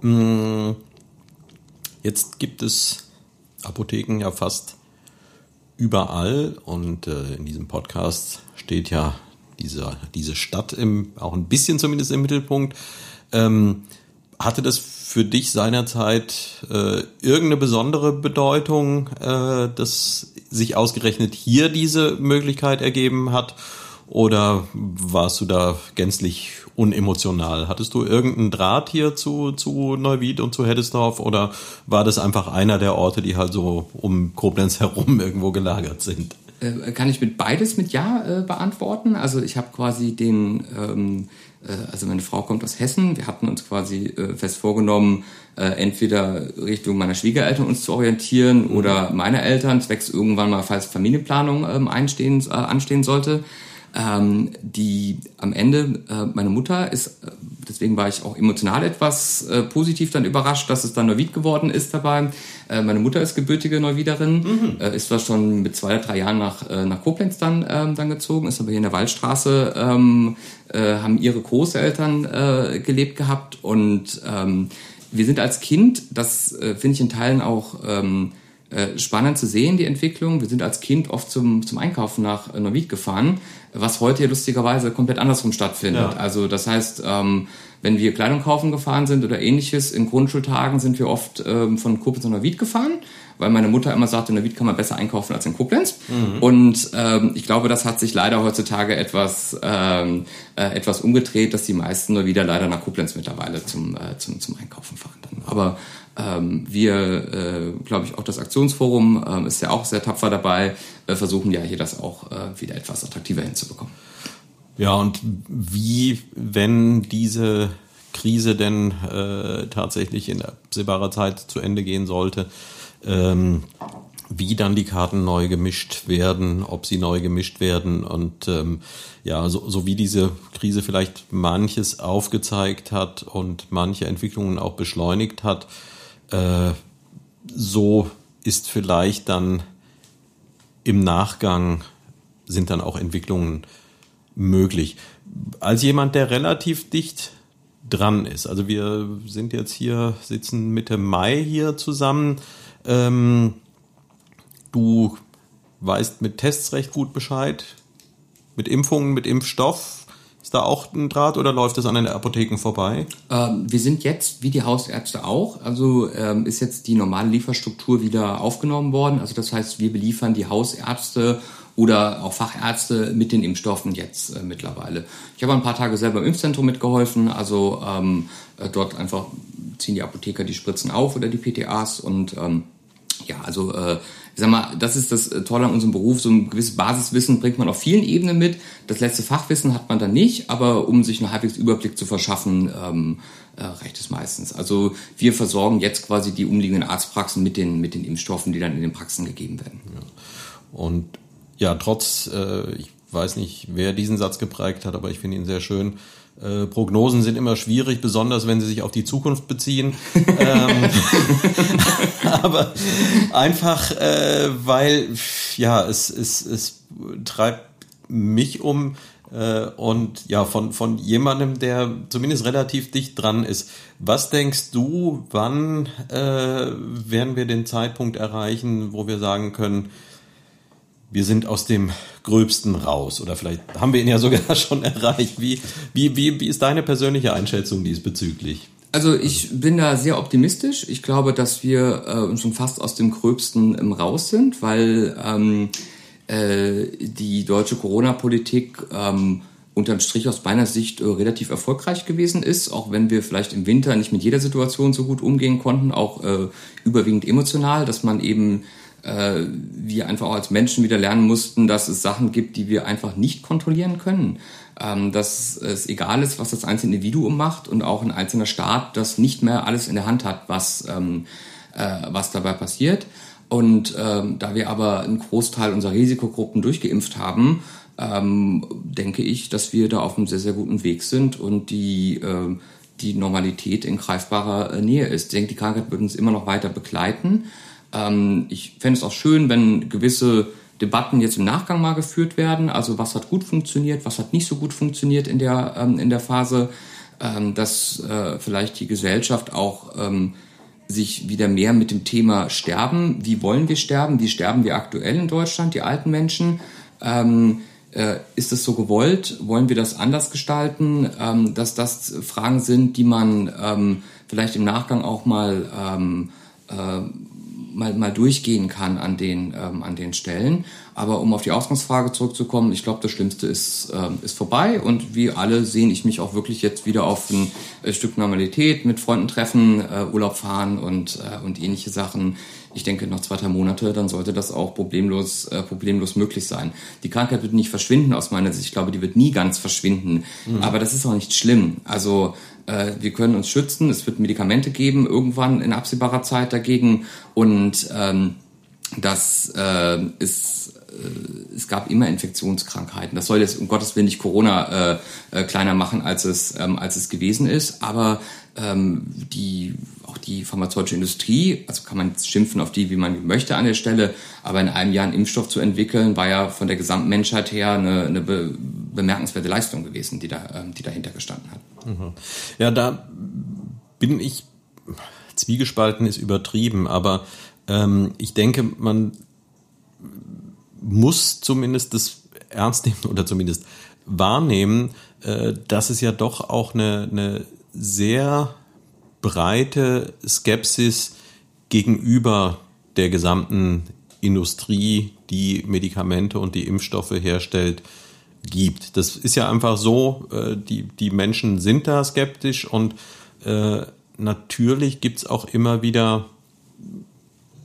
Ja. Mm, jetzt gibt es Apotheken ja fast überall und äh, in diesem Podcast steht ja diese, diese Stadt im, auch ein bisschen zumindest im Mittelpunkt. Ähm, hatte das für dich seinerzeit äh, irgendeine besondere Bedeutung, äh, dass sich ausgerechnet hier diese Möglichkeit ergeben hat? Oder warst du da gänzlich unemotional? Hattest du irgendeinen Draht hier zu, zu Neuwied und zu Heddesdorf oder war das einfach einer der Orte, die halt so um Koblenz [laughs] herum irgendwo gelagert sind? Äh, kann ich mit beides mit Ja äh, beantworten. Also ich habe quasi den, ähm, äh, also meine Frau kommt aus Hessen. Wir hatten uns quasi äh, fest vorgenommen, äh, entweder Richtung meiner Schwiegereltern uns zu orientieren mhm. oder meine Eltern, zwecks irgendwann mal, falls Familienplanung ähm, einstehen, äh, anstehen sollte. Ähm, die am Ende, äh, meine Mutter ist, äh, deswegen war ich auch emotional etwas äh, positiv dann überrascht, dass es dann Neuwied geworden ist dabei. Äh, meine Mutter ist gebürtige Neuwiederin, mhm. Äh, ist zwar schon mit zwei oder drei Jahren nach, nach Koblenz dann, ähm, dann gezogen, ist aber hier in der Waldstraße, ähm, haben ihre Großeltern gelebt gehabt und ähm, wir sind als Kind, das finde ich in Teilen auch ähm, äh, spannend zu sehen, die Entwicklung. Wir sind als Kind oft zum, zum Einkaufen nach Neuwied gefahren, was heute ja lustigerweise komplett andersrum stattfindet. Ja. Also das heißt, ähm, wenn wir Kleidung kaufen gefahren sind oder ähnliches, in Grundschultagen sind wir oft ähm, von Koblenz nach Neuwied gefahren, weil meine Mutter immer sagte, in Neuwied kann man besser einkaufen als in Koblenz. Mhm. Und ähm, ich glaube, das hat sich leider heutzutage etwas, ähm, äh, etwas umgedreht, dass die meisten nur wieder leider nach Koblenz mittlerweile zum, äh, zum, zum Einkaufen fahren. Dann. Aber ähm, wir, äh, glaube ich, auch das Aktionsforum ähm, ist ja auch sehr tapfer dabei, äh, versuchen ja hier das auch äh, wieder etwas attraktiver hinzubekommen. Ja, und wie, wenn diese Krise denn äh, tatsächlich in absehbarer Zeit zu Ende gehen sollte, ähm, wie dann die Karten neu gemischt werden, ob sie neu gemischt werden und ähm, ja, so, so wie diese Krise vielleicht manches aufgezeigt hat und manche Entwicklungen auch beschleunigt hat, äh, so ist vielleicht dann im Nachgang sind dann auch Entwicklungen möglich. Als jemand, der relativ dicht dran ist, also wir sind jetzt hier, sitzen Mitte Mai hier zusammen, ähm, du weißt mit Tests recht gut Bescheid, mit Impfungen, mit Impfstoff, ist da auch ein Draht oder läuft das an den Apotheken vorbei? Ähm, wir sind jetzt, wie die Hausärzte auch, also ähm, ist jetzt die normale Lieferstruktur wieder aufgenommen worden. Also das heißt, wir beliefern die Hausärzte oder auch Fachärzte mit den Impfstoffen jetzt äh, mittlerweile. Ich habe ein paar Tage selber im Impfzentrum mitgeholfen, also ähm, äh, dort einfach ziehen die Apotheker die Spritzen auf oder die PTAs und ähm, ja, also äh, ich sag mal, das ist das äh, Tolle an unserem Beruf, so ein gewisses Basiswissen bringt man auf vielen Ebenen mit. Das letzte Fachwissen hat man dann nicht, aber um sich einen halbwegs Überblick zu verschaffen, ähm, äh, reicht es meistens. Also wir versorgen jetzt quasi die umliegenden Arztpraxen mit den, mit den Impfstoffen, die dann in den Praxen gegeben werden. Ja. Und ja, trotz, äh, ich weiß nicht, wer diesen Satz geprägt hat, aber ich finde ihn sehr schön. Äh, Prognosen sind immer schwierig, besonders wenn sie sich auf die Zukunft beziehen. [laughs] ähm, [laughs] aber einfach, äh, weil ja, es, es, es treibt mich um äh, und ja, von, von jemandem, der zumindest relativ dicht dran ist. Was denkst du, wann äh, werden wir den Zeitpunkt erreichen, wo wir sagen können, wir sind aus dem Gröbsten raus oder vielleicht haben wir ihn ja sogar [laughs] schon erreicht. Wie, wie, wie, wie ist deine persönliche Einschätzung diesbezüglich? Also ich bin da sehr optimistisch. Ich glaube, dass wir äh, schon fast aus dem Gröbsten ähm, raus sind, weil ähm, äh, die deutsche Corona-Politik ähm, unterm Strich aus meiner Sicht äh, relativ erfolgreich gewesen ist, auch wenn wir vielleicht im Winter nicht mit jeder Situation so gut umgehen konnten, auch äh, überwiegend emotional, dass man eben äh, wir einfach auch als Menschen wieder lernen mussten, dass es Sachen gibt, die wir einfach nicht kontrollieren können. Ähm, dass es egal ist, was das einzelne Individuum macht und auch ein einzelner Staat das nicht mehr alles in der Hand hat, was, ähm, äh, was dabei passiert. Und ähm, da wir aber einen Großteil unserer Risikogruppen durchgeimpft haben, ähm, denke ich, dass wir da auf einem sehr, sehr guten Weg sind und die, äh, die Normalität in greifbarer äh, Nähe ist. Ich denke, die Krankheit wird uns immer noch weiter begleiten. Ähm, ich fände es auch schön, wenn gewisse Debatten jetzt im Nachgang mal geführt werden. Also was hat gut funktioniert, was hat nicht so gut funktioniert in der, ähm, in der Phase, ähm, dass äh, vielleicht die Gesellschaft auch ähm, sich wieder mehr mit dem Thema Sterben, wie wollen wir sterben, wie sterben wir aktuell in Deutschland, die alten Menschen, ähm, äh, ist es so gewollt? Wollen wir das anders gestalten? Ähm, dass das Fragen sind, die man ähm, vielleicht im Nachgang auch mal, äh, mal, mal durchgehen kann an den, ähm, an den Stellen. Aber um auf die Ausgangsfrage zurückzukommen, ich glaube, das Schlimmste ist, äh, ist vorbei und wie alle sehen ich mich auch wirklich jetzt wieder auf ein äh, Stück Normalität mit Freunden treffen, äh, Urlaub fahren und, äh, und ähnliche Sachen ich denke, noch zwei, drei Monate, dann sollte das auch problemlos, äh, problemlos möglich sein. Die Krankheit wird nicht verschwinden aus meiner Sicht. Ich glaube, die wird nie ganz verschwinden. Mhm. Aber das ist auch nicht schlimm. Also äh, wir können uns schützen. Es wird Medikamente geben, irgendwann in absehbarer Zeit dagegen. Und ähm, das äh, ist äh, es gab immer Infektionskrankheiten. Das soll jetzt um Gottes Willen nicht Corona äh, äh, kleiner machen, als es, ähm, als es gewesen ist. Aber ähm, die, auch die pharmazeutische Industrie, also kann man jetzt schimpfen auf die, wie man möchte an der Stelle, aber in einem Jahr einen Impfstoff zu entwickeln, war ja von der gesamten Menschheit her eine, eine be bemerkenswerte Leistung gewesen, die, da, ähm, die dahinter gestanden hat. Mhm. Ja, da bin ich, zwiegespalten ist übertrieben, aber ähm, ich denke, man muss zumindest das ernst nehmen oder zumindest wahrnehmen, äh, dass es ja doch auch eine, eine sehr breite Skepsis gegenüber der gesamten Industrie, die Medikamente und die Impfstoffe herstellt, gibt. Das ist ja einfach so, äh, die, die Menschen sind da skeptisch und äh, natürlich gibt's auch immer wieder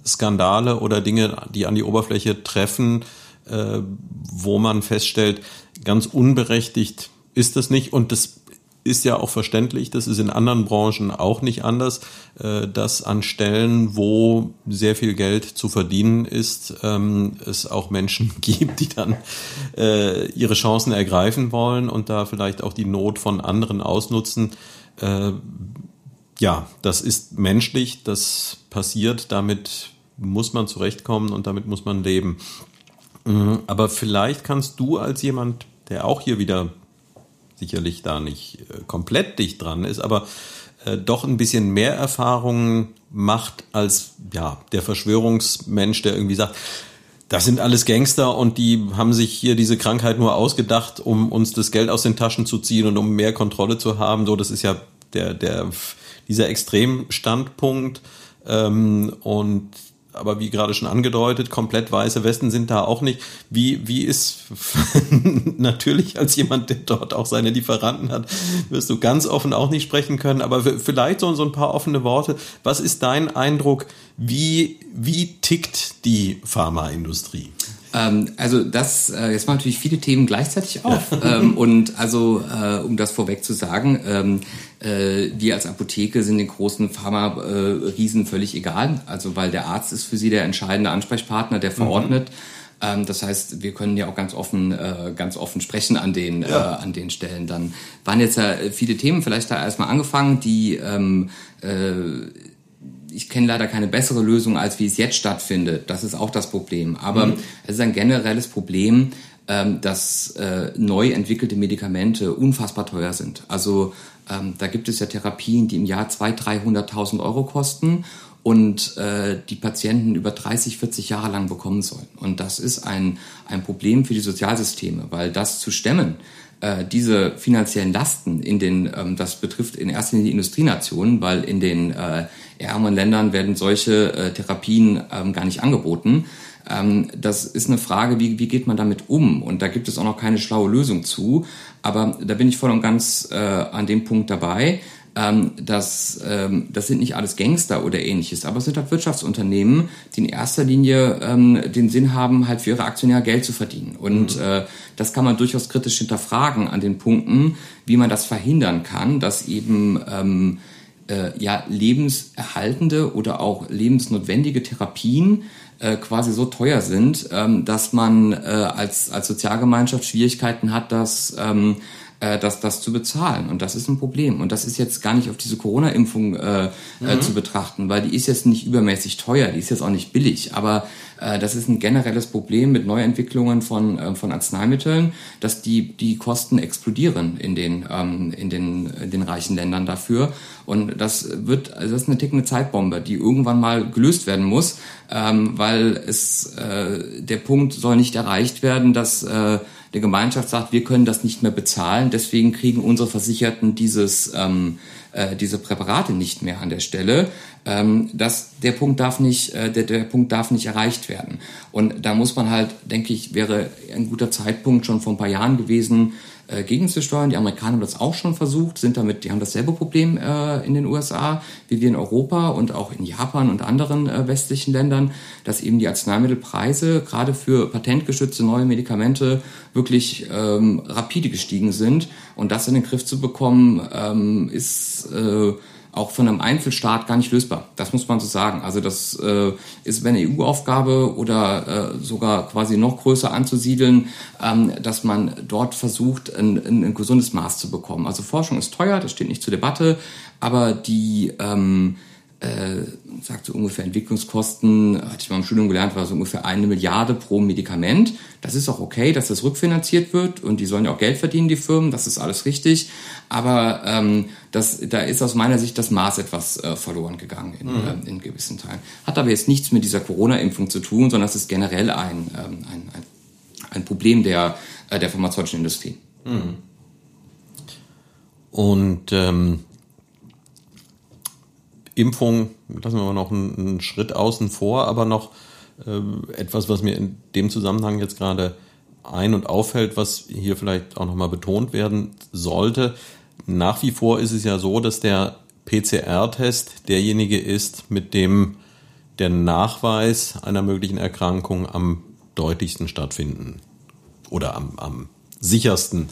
Skandale oder Dinge, die an die Oberfläche treffen, äh, wo man feststellt, ganz unberechtigt ist das nicht. Und das ist ja auch verständlich, das ist in anderen Branchen auch nicht anders, äh, dass an Stellen, wo sehr viel Geld zu verdienen ist, ähm, es auch Menschen [laughs] gibt, die dann äh, ihre Chancen ergreifen wollen und da vielleicht auch die Not von anderen ausnutzen. Äh, ja, das ist menschlich, das passiert, damit muss man zurechtkommen und damit muss man leben. Aber vielleicht kannst du als jemand, der auch hier wieder sicherlich da nicht äh, komplett dicht dran ist, aber äh, doch ein bisschen mehr Erfahrungen macht als ja der Verschwörungsmensch, der irgendwie sagt, das sind alles Gangster und die haben sich hier diese Krankheit nur ausgedacht, um uns das Geld aus den Taschen zu ziehen und um mehr Kontrolle zu haben. So, das ist ja der der dieser Extremstandpunkt ähm, und aber wie gerade schon angedeutet, komplett weiße Westen sind da auch nicht. Wie, wie ist [laughs] natürlich als jemand, der dort auch seine Lieferanten hat, wirst du ganz offen auch nicht sprechen können, aber vielleicht so, so ein paar offene Worte. Was ist dein Eindruck? Wie, wie tickt die Pharmaindustrie? Ähm, also das, äh, jetzt machen natürlich viele Themen gleichzeitig auf. ähm, und also, äh, um das vorweg zu sagen, ähm, äh, wir als Apotheke sind den großen Pharma-Riesen völlig egal. Also weil der Arzt ist für sie der entscheidende Ansprechpartner, der verordnet. Mhm. Ähm, das heißt, wir können ja auch ganz offen, äh, ganz offen sprechen an den, ja. äh, an den Stellen. Dann waren jetzt ja viele Themen, vielleicht da erstmal angefangen, die ähm, äh, ich kenne leider keine bessere Lösung, als wie es jetzt stattfindet. Das ist auch das Problem. Aber mhm. es ist ein generelles Problem, ähm, dass äh, neu entwickelte Medikamente unfassbar teuer sind. Also ähm, da gibt es ja Therapien, die im Jahr 200.000, 300.000 Euro kosten und äh, die Patienten über 30, 40 Jahre lang bekommen sollen. Und das ist ein, ein Problem für die Sozialsysteme, weil das zu stemmen, äh, diese finanziellen Lasten in den, ähm, das betrifft in erster Linie die Industrienationen, weil in den äh, ärmeren Ländern werden solche äh, Therapien ähm, gar nicht angeboten. Ähm, das ist eine Frage, wie, wie geht man damit um? Und da gibt es auch noch keine schlaue Lösung zu. Aber da bin ich voll und ganz äh, an dem Punkt dabei. Ähm, das, ähm, das sind nicht alles Gangster oder ähnliches, aber es sind halt Wirtschaftsunternehmen, die in erster Linie ähm, den Sinn haben, halt für ihre Aktionäre Geld zu verdienen. Und mhm. äh, das kann man durchaus kritisch hinterfragen an den Punkten, wie man das verhindern kann, dass eben ähm, äh, ja lebenserhaltende oder auch lebensnotwendige Therapien äh, quasi so teuer sind, ähm, dass man äh, als, als Sozialgemeinschaft Schwierigkeiten hat, dass ähm, äh, das, das zu bezahlen. Und das ist ein Problem. Und das ist jetzt gar nicht auf diese Corona-Impfung äh, äh mhm. zu betrachten, weil die ist jetzt nicht übermäßig teuer, die ist jetzt auch nicht billig. Aber äh, das ist ein generelles Problem mit Neuentwicklungen von, äh, von Arzneimitteln, dass die, die Kosten explodieren in den, ähm, in, den, in den reichen Ländern dafür. Und das wird, also das ist eine tickende Zeitbombe, die irgendwann mal gelöst werden muss, ähm, weil es äh, der Punkt soll nicht erreicht werden, dass äh, der Gemeinschaft sagt, wir können das nicht mehr bezahlen, deswegen kriegen unsere Versicherten dieses, ähm, äh, diese Präparate nicht mehr an der Stelle. Ähm, das, der Punkt darf nicht, äh, der, der Punkt darf nicht erreicht werden. Und da muss man halt, denke ich, wäre ein guter Zeitpunkt schon vor ein paar Jahren gewesen, äh, gegenzusteuern. Die Amerikaner haben das auch schon versucht, sind damit, die haben dasselbe Problem äh, in den USA wie wir in Europa und auch in Japan und anderen äh, westlichen Ländern, dass eben die Arzneimittelpreise gerade für patentgeschützte neue Medikamente wirklich ähm, rapide gestiegen sind. Und das in den Griff zu bekommen, ähm, ist äh, auch von einem Einzelstaat gar nicht lösbar. Das muss man so sagen. Also das äh, ist eine EU-Aufgabe oder äh, sogar quasi noch größer anzusiedeln, ähm, dass man dort versucht, ein, ein, gesundes Maß zu bekommen. Also Forschung ist teuer, das steht nicht zur Debatte, aber die ähm, äh, sagt so ungefähr Entwicklungskosten, hatte ich mal im Studium gelernt, war so ungefähr eine Milliarde pro Medikament. Das ist auch okay, dass das rückfinanziert wird und die sollen ja auch Geld verdienen, die Firmen, das ist alles richtig. Aber ähm, das, da ist aus meiner Sicht das Maß etwas äh, verloren gegangen in, mhm. äh, in gewissen Teilen. Hat aber jetzt nichts mit dieser Corona-Impfung zu tun, sondern es ist generell ein, ähm, ein, ein, ein Problem der, äh, der pharmazeutischen Industrie. Mhm. Und ähm Impfung, lassen wir mal noch einen, einen Schritt außen vor, aber noch äh, etwas, was mir in dem Zusammenhang jetzt gerade ein- und auffällt, was hier vielleicht auch nochmal betont werden sollte. Nach wie vor ist es ja so, dass der PCR-Test derjenige ist, mit dem der Nachweis einer möglichen Erkrankung am deutlichsten stattfinden oder am, am sichersten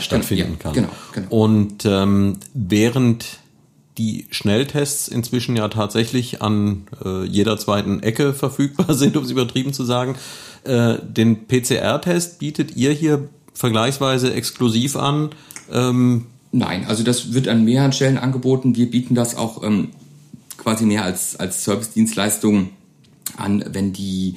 stattfinden ja, kann. Genau, genau. Und ähm, während die Schnelltests inzwischen ja tatsächlich an äh, jeder zweiten Ecke [laughs] verfügbar sind, um es übertrieben zu sagen. Äh, den PCR-Test bietet ihr hier vergleichsweise exklusiv an. Ähm, Nein, also das wird an mehreren Stellen angeboten. Wir bieten das auch ähm, quasi mehr als, als Service-Dienstleistung an, wenn die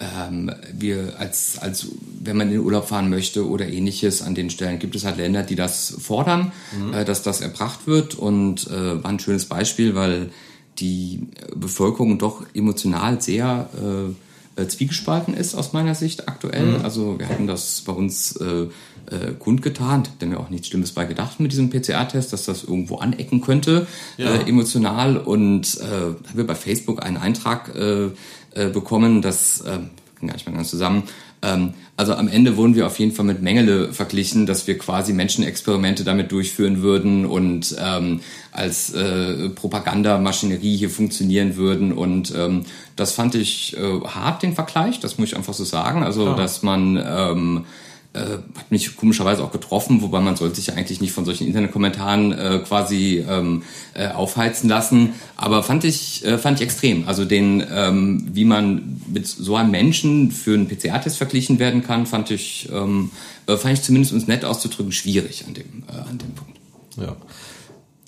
ähm, wir als, als wenn man in den Urlaub fahren möchte oder ähnliches an den Stellen gibt es halt Länder, die das fordern, mhm. äh, dass das erbracht wird und äh, war ein schönes Beispiel, weil die Bevölkerung doch emotional sehr äh, äh, zwiegespalten ist aus meiner Sicht aktuell. Mhm. Also wir hatten das bei uns äh, äh, kundgetan, da mir auch nichts Schlimmes bei gedacht mit diesem PCR-Test, dass das irgendwo anecken könnte, ja. äh, emotional. Und äh, haben wir bei Facebook einen Eintrag äh, äh, bekommen. Das äh, ging gar nicht mehr ganz zusammen. Ähm, also am Ende wurden wir auf jeden Fall mit Mengele verglichen, dass wir quasi Menschenexperimente damit durchführen würden und ähm, als äh, Propagandamaschinerie hier funktionieren würden. Und ähm, das fand ich äh, hart, den Vergleich, das muss ich einfach so sagen. Also, Klar. dass man ähm, äh, hat mich komischerweise auch getroffen, wobei man sollte sich ja eigentlich nicht von solchen Internetkommentaren äh, quasi ähm, äh, aufheizen lassen. Aber fand ich, äh, fand ich extrem. Also den, ähm, wie man mit so einem Menschen für einen PCR-Test verglichen werden kann, fand ich, ähm, äh, fand ich zumindest uns nett auszudrücken, schwierig an dem, äh, an dem Punkt. Ja.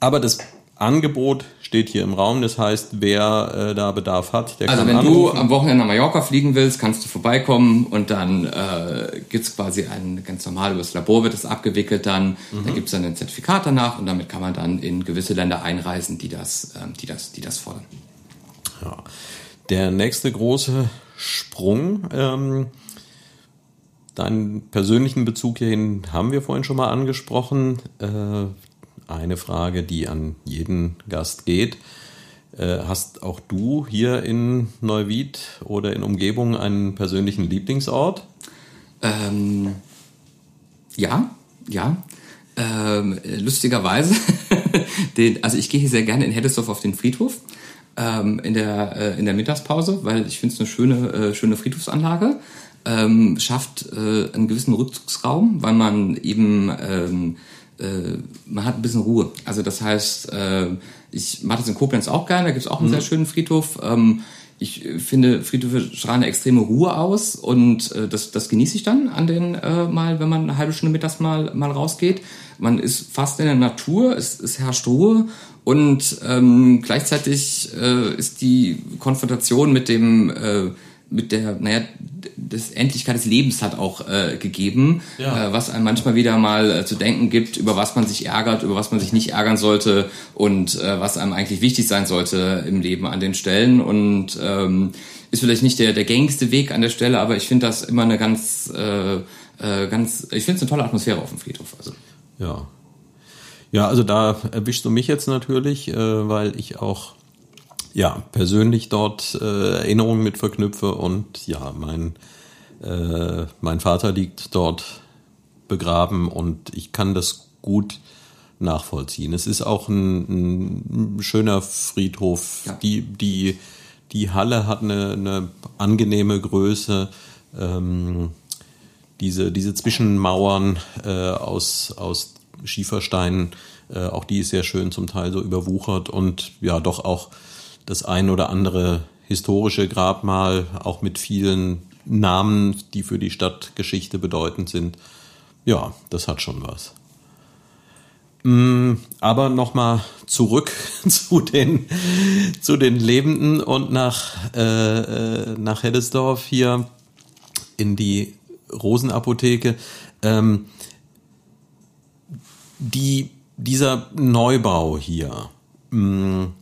Aber das Angebot steht hier im Raum. Das heißt, wer äh, da Bedarf hat, der also kann Also wenn anrufen. du am Wochenende nach Mallorca fliegen willst, kannst du vorbeikommen und dann äh, gibt quasi ein ganz normal über das Labor wird das abgewickelt dann. Mhm. Da gibt es dann ein Zertifikat danach und damit kann man dann in gewisse Länder einreisen, die das, äh, die das, die das fordern. Ja. Der nächste große Sprung. Ähm, Deinen persönlichen Bezug hierhin haben wir vorhin schon mal angesprochen. Eine Frage, die an jeden Gast geht. Äh, hast auch du hier in Neuwied oder in Umgebung einen persönlichen Lieblingsort? Ähm, ja, ja. Ähm, lustigerweise, [laughs] den, also ich gehe hier sehr gerne in Heddesdorf auf den Friedhof ähm, in, der, äh, in der Mittagspause, weil ich finde es eine schöne, äh, schöne Friedhofsanlage. Ähm, schafft äh, einen gewissen Rückzugsraum, weil man eben ähm, äh, man hat ein bisschen Ruhe. Also das heißt, äh, ich mache das in Koblenz auch gerne, da gibt es auch einen mhm. sehr schönen Friedhof. Ähm, ich finde, Friedhöfe strahlen eine extreme Ruhe aus und äh, das, das genieße ich dann an den äh, mal, wenn man eine halbe Stunde mittags mal, mal rausgeht. Man ist fast in der Natur, es, es herrscht Ruhe und ähm, gleichzeitig äh, ist die Konfrontation mit dem äh, mit der, naja, das Endlichkeit des Lebens hat auch äh, gegeben, ja. äh, was einem manchmal wieder mal äh, zu denken gibt, über was man sich ärgert, über was man sich nicht ärgern sollte und äh, was einem eigentlich wichtig sein sollte im Leben an den Stellen. Und ähm, ist vielleicht nicht der, der gängigste Weg an der Stelle, aber ich finde das immer eine ganz, äh, äh, ganz, ich finde es eine tolle Atmosphäre auf dem Friedhof. Also. Ja. Ja, also da erwischst du mich jetzt natürlich, äh, weil ich auch ja, persönlich dort äh, Erinnerungen mit verknüpfe und ja, mein, äh, mein Vater liegt dort begraben und ich kann das gut nachvollziehen. Es ist auch ein, ein schöner Friedhof. Ja. Die, die, die Halle hat eine, eine angenehme Größe. Ähm, diese, diese Zwischenmauern äh, aus, aus Schiefersteinen, äh, auch die ist sehr schön zum Teil so überwuchert und ja, doch auch das ein oder andere historische Grabmal, auch mit vielen Namen, die für die Stadtgeschichte bedeutend sind. Ja, das hat schon was. Mm, aber nochmal zurück [laughs] zu den, zu den Lebenden und nach, äh, äh, nach Heddesdorf hier in die Rosenapotheke. Ähm, die, dieser Neubau hier, mh, mm,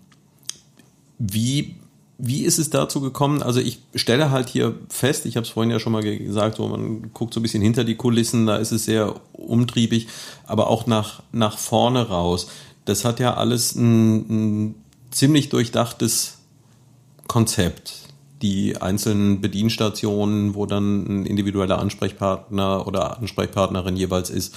wie, wie ist es dazu gekommen? Also ich stelle halt hier fest, ich habe es vorhin ja schon mal gesagt, so man guckt so ein bisschen hinter die Kulissen, da ist es sehr umtriebig, aber auch nach, nach vorne raus. Das hat ja alles ein, ein ziemlich durchdachtes Konzept. Die einzelnen Bedienstationen, wo dann ein individueller Ansprechpartner oder Ansprechpartnerin jeweils ist,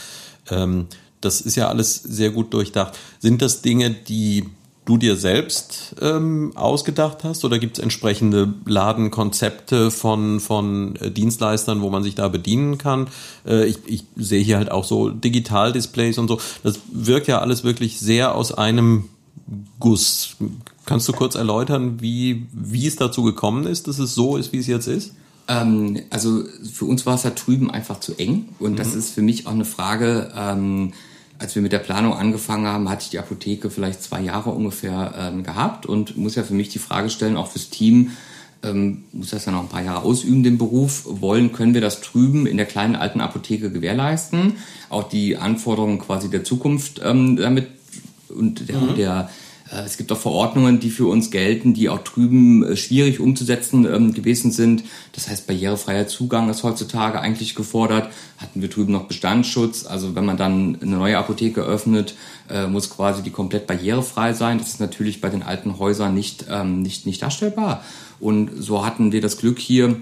ähm, das ist ja alles sehr gut durchdacht. Sind das Dinge, die du dir selbst ähm, ausgedacht hast oder gibt es entsprechende Ladenkonzepte von, von äh, Dienstleistern, wo man sich da bedienen kann? Äh, ich, ich sehe hier halt auch so Digitaldisplays und so. Das wirkt ja alles wirklich sehr aus einem Guss. Kannst du kurz erläutern, wie, wie es dazu gekommen ist, dass es so ist, wie es jetzt ist? Ähm, also für uns war es da drüben einfach zu eng und mhm. das ist für mich auch eine Frage, ähm, als wir mit der Planung angefangen haben, hatte ich die Apotheke vielleicht zwei Jahre ungefähr ähm, gehabt und muss ja für mich die Frage stellen, auch fürs Team, ähm, muss das ja noch ein paar Jahre ausüben, den Beruf, wollen, können wir das drüben in der kleinen alten Apotheke gewährleisten, auch die Anforderungen quasi der Zukunft ähm, damit und der, mhm. der es gibt auch Verordnungen, die für uns gelten, die auch drüben äh, schwierig umzusetzen ähm, gewesen sind. Das heißt, barrierefreier Zugang ist heutzutage eigentlich gefordert. Hatten wir drüben noch Bestandsschutz. Also wenn man dann eine neue Apotheke öffnet, äh, muss quasi die komplett barrierefrei sein. Das ist natürlich bei den alten Häusern nicht, ähm, nicht, nicht darstellbar. Und so hatten wir das Glück hier,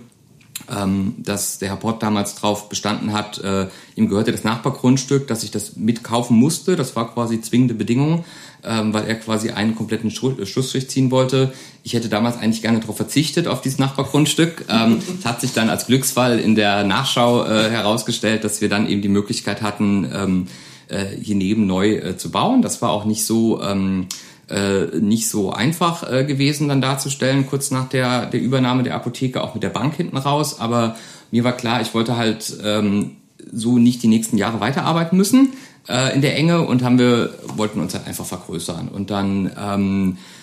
ähm, dass der Herr Pott damals drauf bestanden hat, äh, ihm gehörte das Nachbargrundstück, dass ich das mitkaufen musste. Das war quasi zwingende Bedingung, ähm, weil er quasi einen kompletten äh, Schlussstrich ziehen wollte. Ich hätte damals eigentlich gerne darauf verzichtet, auf dieses Nachbargrundstück. Ähm, hat sich dann als Glücksfall in der Nachschau äh, herausgestellt, dass wir dann eben die Möglichkeit hatten, ähm, äh, hier neben neu äh, zu bauen. Das war auch nicht so... Ähm, äh, nicht so einfach äh, gewesen dann darzustellen, kurz nach der, der Übernahme der Apotheke, auch mit der Bank hinten raus. Aber mir war klar, ich wollte halt ähm, so nicht die nächsten Jahre weiterarbeiten müssen äh, in der Enge und haben wir, wollten uns halt einfach vergrößern. Und dann ähm, äh,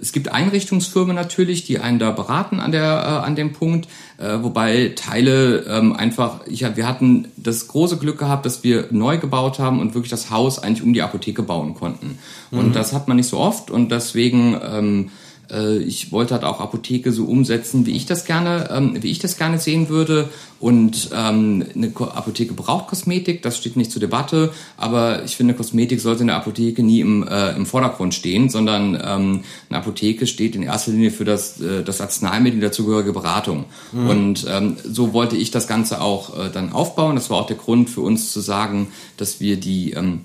es gibt Einrichtungsfirmen natürlich, die einen da beraten an der äh, an dem Punkt, äh, wobei Teile ähm, einfach, ich, wir hatten das große Glück gehabt, dass wir neu gebaut haben und wirklich das Haus eigentlich um die Apotheke bauen konnten. Mhm. Und das hat man nicht so oft und deswegen ähm, Äh, ich wollte halt auch Apotheke so umsetzen, wie ich das gerne, ähm, wie ich das gerne sehen würde. Und ähm, eine Apotheke braucht Kosmetik, das steht nicht zur Debatte. Aber ich finde, Kosmetik sollte in der Apotheke nie im, äh, im Vordergrund stehen, sondern ähm, eine Apotheke steht in erster Linie für das, äh, das Arzneimittel, die dazugehörige Beratung. Mhm. Und ähm, so wollte ich das Ganze auch äh, dann aufbauen. Das war auch der Grund für uns zu sagen, dass wir die ähm,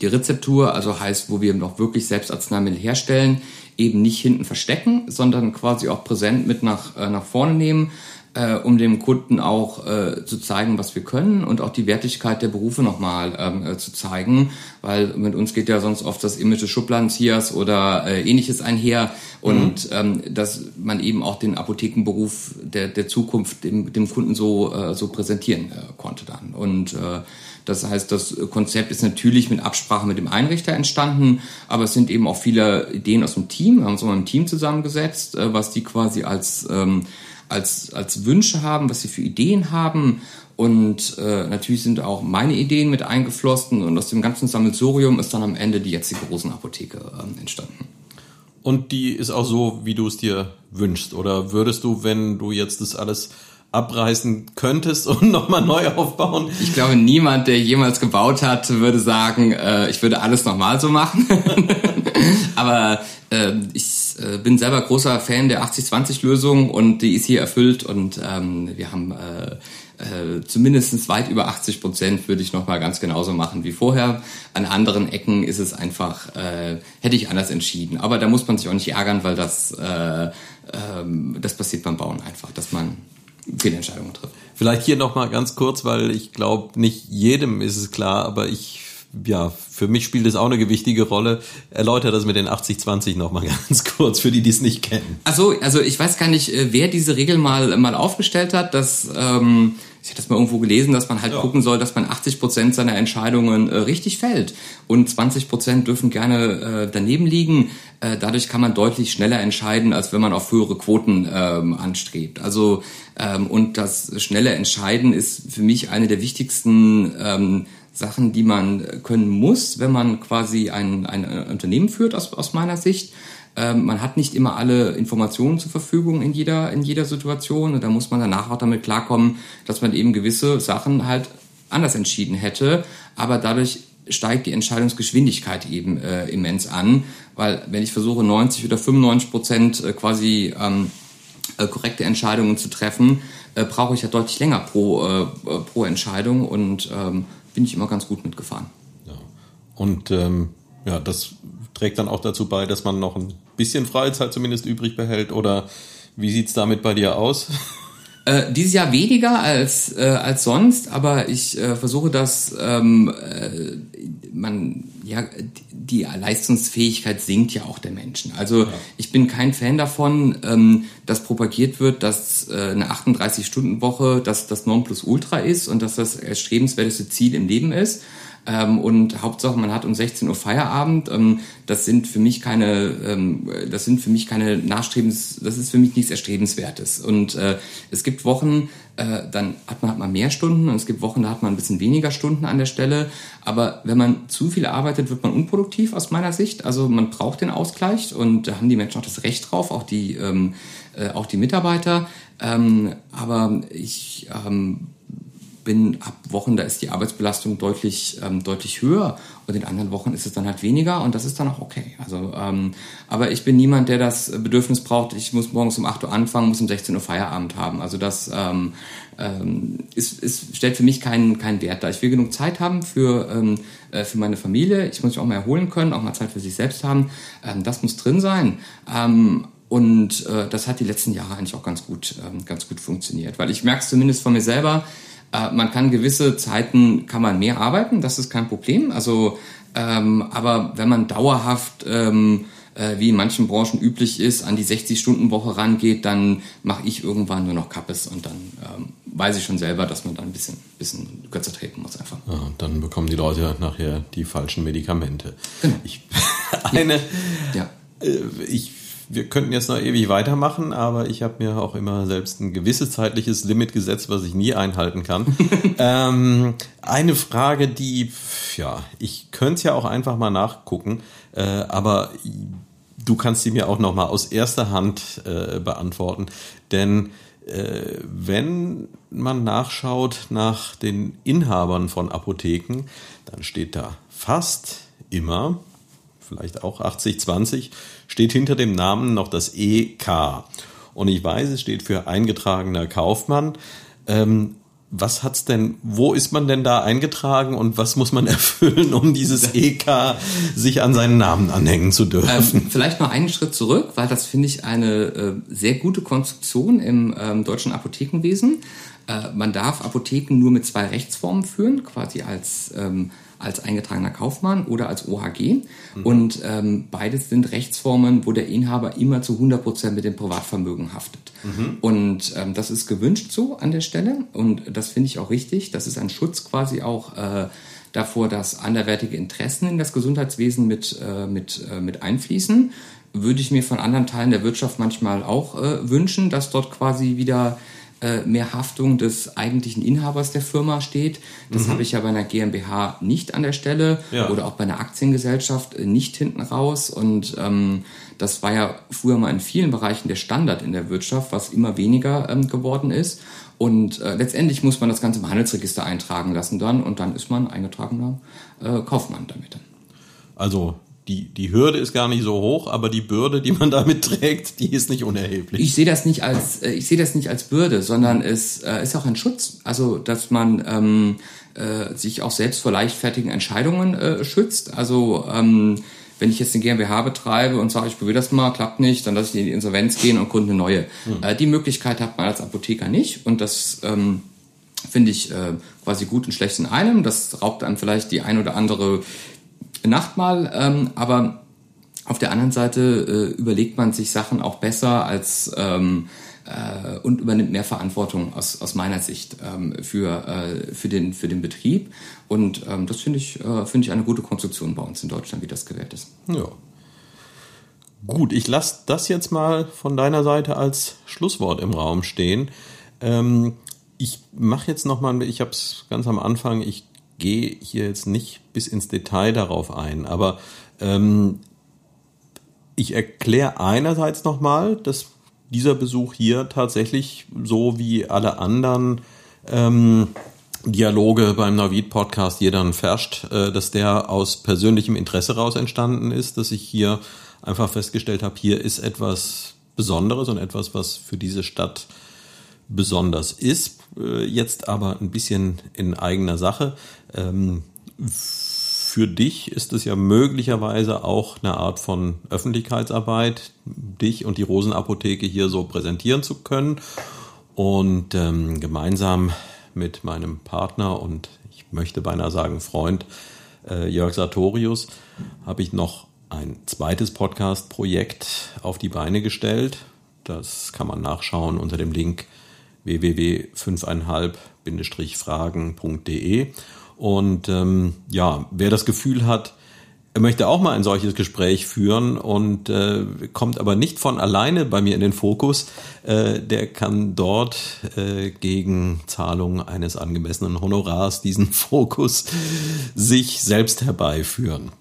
die Rezeptur, also heißt, wo wir noch wirklich selbst Arzneimittel herstellen, eben nicht hinten verstecken, sondern quasi auch präsent mit nach, äh, nach vorne nehmen, äh, um dem Kunden auch äh, zu zeigen, was wir können und auch die Wertigkeit der Berufe nochmal ähm, äh, zu zeigen, weil mit uns geht ja sonst oft das Image des Schubladenziehers oder äh, ähnliches einher und mhm. ähm, dass man eben auch den Apothekenberuf der, der Zukunft dem, dem Kunden so, äh, so präsentieren äh, konnte dann und äh, das heißt, das Konzept ist natürlich mit Absprache mit dem Einrichter entstanden, aber es sind eben auch viele Ideen aus dem Team. Wir haben uns mal im Team zusammengesetzt, äh, was die quasi als, ähm, als, als Wünsche haben, was sie für Ideen haben. Und äh, natürlich sind auch meine Ideen mit eingeflossen und aus dem ganzen Sammelsurium ist dann am Ende die jetzige Rosenapotheke äh, entstanden. Und die ist auch so, wie du es dir wünschst? Oder würdest du, wenn du jetzt das alles abreißen könntest und [laughs] nochmal neu aufbauen? Ich glaube, niemand, der jemals gebaut hat, würde sagen, äh, ich würde alles nochmal so machen. [laughs] Aber äh, ich äh, bin selber großer Fan der 80-20-Lösung und die ist hier erfüllt und ähm, wir haben äh, äh, zumindest weit über 80 Prozent würde ich nochmal ganz genauso machen wie vorher. An anderen Ecken ist es einfach, äh, hätte ich anders entschieden. Aber da muss man sich auch nicht ärgern, weil das, äh, äh, das passiert beim Bauen einfach, dass man Fehlentscheidungen trifft. Vielleicht hier nochmal ganz kurz, weil ich glaube, nicht jedem ist es klar, aber ich, ja, für mich spielt es auch eine gewichtige Rolle. Erläutert das mit den 80-20 nochmal [laughs] ganz kurz, für die, die es nicht kennen. Also, also ich weiß gar nicht, äh, wer diese Regel mal, mal aufgestellt hat, dass, ähm, ich hatte das mal irgendwo gelesen, dass man halt ja. gucken soll, dass man 80 Prozent seiner Entscheidungen äh, richtig fällt und 20 Prozent dürfen gerne äh, daneben liegen. Äh, dadurch kann man deutlich schneller entscheiden, als wenn man auf höhere Quoten ähm, anstrebt. Also ähm, und das schnelle Entscheiden ist für mich eine der wichtigsten ähm, Sachen, die man können muss, wenn man quasi ein, ein Unternehmen führt, aus, aus meiner Sicht. Ähm, man hat nicht immer alle Informationen zur Verfügung in jeder, in jeder Situation. Und da muss man danach auch damit klarkommen, dass man eben gewisse Sachen halt anders entschieden hätte, aber dadurch steigt die Entscheidungsgeschwindigkeit eben äh, immens an, weil wenn ich versuche 90 oder 95 Prozent äh, quasi ähm, äh, korrekte Entscheidungen zu treffen, äh, brauche ich ja deutlich länger pro, äh, pro Entscheidung. Und ähm, bin ich immer ganz gut mitgefahren. Ja. Und ähm, ja, das trägt dann auch dazu bei, dass man noch ein bisschen Freizeit zumindest übrig behält? Oder wie sieht's damit bei dir aus? [laughs] Äh, dieses Jahr weniger als, äh, als sonst, aber ich äh, versuche dass ähm, äh, man, ja, die Leistungsfähigkeit sinkt ja auch der Menschen. Also ja. ich bin kein Fan davon, ähm, dass propagiert wird, dass äh, eine 38-Stunden-Woche dass das Nonplusultra ist und dass das erstrebenswerteste Ziel im Leben ist. Ähm, und Hauptsache, man hat um 16 Uhr Feierabend. Ähm, das sind für mich keine, ähm, das sind für mich keine Nachstrebens, das ist für mich nichts Erstrebenswertes. Und äh, es gibt Wochen, äh, dann hat man, hat man mehr Stunden und es gibt Wochen, da hat man ein bisschen weniger Stunden an der Stelle. Aber wenn man zu viel arbeitet, wird man unproduktiv aus meiner Sicht. Also man braucht den Ausgleich und da haben die Menschen auch das Recht drauf, auch die, ähm, äh, auch die Mitarbeiter. Ähm, aber ich ähm, bin ab Wochen, da ist die Arbeitsbelastung deutlich, ähm, deutlich höher und in anderen Wochen ist es dann halt weniger und das ist dann auch okay. Also, ähm, aber ich bin niemand, der das Bedürfnis braucht, ich muss morgens um 8 Uhr anfangen, muss um 16 Uhr Feierabend haben. Also das ähm, ähm, ist, ist, stellt für mich keinen, keinen Wert dar. Ich will genug Zeit haben für, ähm, äh, für meine Familie. Ich muss mich auch mal erholen können, auch mal Zeit für sich selbst haben. Ähm, das muss drin sein. Ähm, und äh, das hat die letzten Jahre eigentlich auch ganz gut, ähm, ganz gut funktioniert. Weil ich merke es zumindest von mir selber, äh, man kann gewisse Zeiten, kann man mehr arbeiten, das ist kein Problem. Also, ähm, aber wenn man dauerhaft, ähm, äh, wie in manchen Branchen üblich ist, an die 60-Stunden-Woche rangeht, dann mache ich irgendwann nur noch Kappes und dann ähm, weiß ich schon selber, dass man dann ein bisschen, bisschen kürzer treten muss einfach. Ja, dann bekommen die Leute nachher die falschen Medikamente. Genau. Ich, [laughs] eine, ja. Äh, ich wir könnten jetzt noch ewig weitermachen, aber ich habe mir auch immer selbst ein gewisses zeitliches Limit gesetzt, was ich nie einhalten kann. [laughs] ähm, eine Frage, die, ja, ich könnte es ja auch einfach mal nachgucken, äh, aber du kannst sie mir auch noch mal aus erster Hand äh, beantworten, denn äh, wenn man nachschaut nach den Inhabern von Apotheken, dann steht da fast immer, vielleicht auch 80-20, steht hinter dem Namen noch das EK. Und ich weiß, es steht für eingetragener Kaufmann. Ähm, was hat's denn, wo ist man denn da eingetragen und was muss man [laughs] erfüllen, um dieses EK sich an seinen Namen anhängen zu dürfen? Ähm, vielleicht mal einen Schritt zurück, weil das finde ich eine äh, sehr gute Konstruktion im ähm, deutschen Apothekenwesen. Äh, man darf Apotheken nur mit zwei Rechtsformen führen, quasi als ähm, als eingetragener Kaufmann oder als OHG. Mhm. Und ähm, beides sind Rechtsformen, wo der Inhaber immer zu 100 Prozent mit dem Privatvermögen haftet. Mhm. Und ähm, das ist gewünscht so an der Stelle. Und das finde ich auch richtig. Das ist ein Schutz quasi auch äh, davor, dass anderweitige Interessen in das Gesundheitswesen mit, äh, mit, äh, mit einfließen. Würde ich mir von anderen Teilen der Wirtschaft manchmal auch äh, wünschen, dass dort quasi wieder äh, mehr Haftung des eigentlichen Inhabers der Firma steht. Das mhm. habe ich ja bei einer GmbH nicht an der Stelle ja. oder auch bei einer Aktiengesellschaft äh, nicht hinten raus. Und ähm, das war ja früher mal in vielen Bereichen der Standard in der Wirtschaft, was immer weniger ähm, geworden ist. Und äh, letztendlich muss man das Ganze im Handelsregister eintragen lassen dann und dann ist man eingetragener äh, Kaufmann damit. Also die, die Hürde ist gar nicht so hoch, aber die Bürde, die man [laughs] damit trägt, die ist nicht unerheblich. Ich sehe das nicht als äh, ich sehe das nicht als Bürde, sondern es äh, ist auch ein Schutz. Also dass man ähm, äh, sich auch selbst vor leichtfertigen Entscheidungen äh, schützt. Also ähm, wenn ich jetzt eine GmbH betreibe und sage, ich probiere das mal, klappt nicht, dann lasse ich in die Insolvenz gehen und gründe eine neue. Mhm. Äh, die Möglichkeit hat man als Apotheker nicht und das ähm, finde ich äh, quasi gut und schlecht in einem. Das raubt einem vielleicht die ein oder andere Nacht mal, ähm, aber auf der anderen Seite äh, überlegt man sich Sachen auch besser als ähm, äh, und übernimmt mehr Verantwortung aus, aus meiner Sicht ähm, für, äh, für, den, für den Betrieb. Und ähm, das finde ich, äh, finde ich eine gute Konstruktion bei uns in Deutschland, wie das gewählt ist. Ja. Gut, ich lasse das jetzt mal von deiner Seite als Schlusswort im Raum stehen. Ähm, ich mache jetzt nochmal, ich habe es ganz am Anfang, ich gehe hier jetzt nicht bis ins Detail darauf ein, aber ähm, ich erkläre einerseits nochmal, dass dieser Besuch hier tatsächlich so wie alle anderen ähm, Dialoge beim Navid Podcast jeder verscht, äh, dass der aus persönlichem Interesse raus entstanden ist, dass ich hier einfach festgestellt habe, hier ist etwas Besonderes und etwas, was für diese Stadt besonders ist. Äh, jetzt aber ein bisschen in eigener Sache. Ähm, für dich ist es ja möglicherweise auch eine Art von Öffentlichkeitsarbeit, dich und die Rosenapotheke hier so präsentieren zu können. Und ähm, gemeinsam mit meinem Partner und ich möchte beinahe sagen Freund äh, Jörg Sartorius habe ich noch ein zweites Podcast-Projekt auf die Beine gestellt. Das kann man nachschauen unter dem Link www.5,5-fragen.de. Und ähm, ja, wer das Gefühl hat, er möchte auch mal ein solches Gespräch führen und äh, kommt aber nicht von alleine bei mir in den Fokus, äh, der kann dort äh, gegen Zahlung eines angemessenen Honorars diesen [laughs] Fokus sich selbst herbeiführen.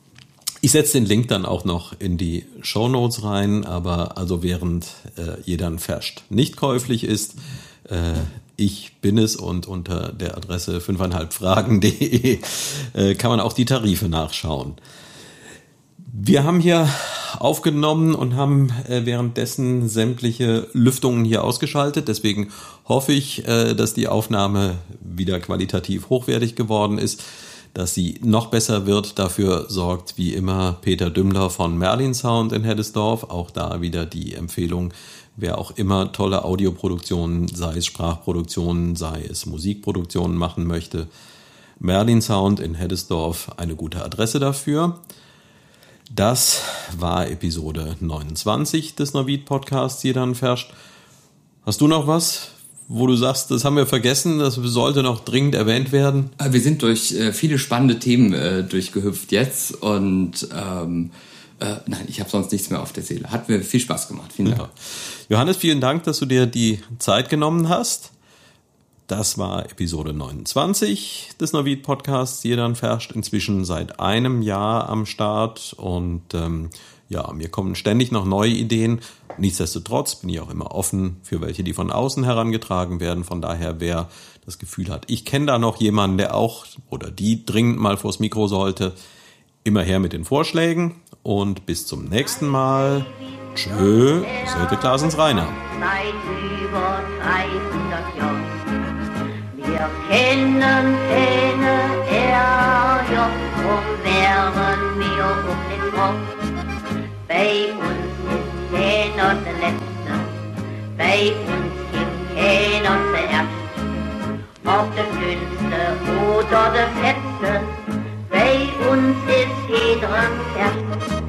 Ich setze den Link dann auch noch in die Show Notes rein, aber also während äh, jeder ein nicht käuflich ist, äh, ich bin es und unter der Adresse 5,5fragen.de äh, kann man auch die Tarife nachschauen. Wir haben hier aufgenommen und haben äh, währenddessen sämtliche Lüftungen hier ausgeschaltet. Deswegen hoffe ich, dass die Aufnahme wieder qualitativ hochwertig geworden ist, dass sie noch besser wird. Dafür sorgt wie immer Peter Dümmler von Merlin Sound in Heddesdorf. Auch da wieder die Empfehlung, wer auch immer tolle Audioproduktionen, sei es Sprachproduktionen, sei es Musikproduktionen machen möchte. Merlin Sound in Heddesdorf eine gute Adresse dafür. Das war Episode 29 des Navid Podcasts hier dann Ferscht. Hast du noch was, wo du sagst, das haben wir vergessen, das sollte noch dringend erwähnt werden? Äh, wir sind durch äh, viele spannende Themen äh, durchgehüpft jetzt und ähm, äh, nein, ich habe sonst nichts mehr auf der Seele. Hat mir viel Spaß gemacht. Vielen Dank. Ja. Johannes, vielen Dank, dass du dir die Zeit genommen hast. Das war Episode 29 des Navid Podcasts. Jeder verscht inzwischen seit einem Jahr am Start und ähm, ja, mir kommen ständig noch neue Ideen. Nichtsdestotrotz bin ich auch immer offen für welche, die von außen herangetragen werden. Von daher, wer das Gefühl hat, ich kenne da noch jemanden, der auch oder die dringend mal vors Mikro sollte, immer her mit den Vorschlägen und bis zum nächsten Mal. Tschö, Söte Klaas ins Reine. Seit über 300 Jahren. Wir kennen keine Ärger, drum wären wir um den Kopf. Bei uns ist keiner der Letzte, bei uns gibt keiner der Erste. Ob der Dünnste oder der Fetzte, bei uns ist jeder fertig.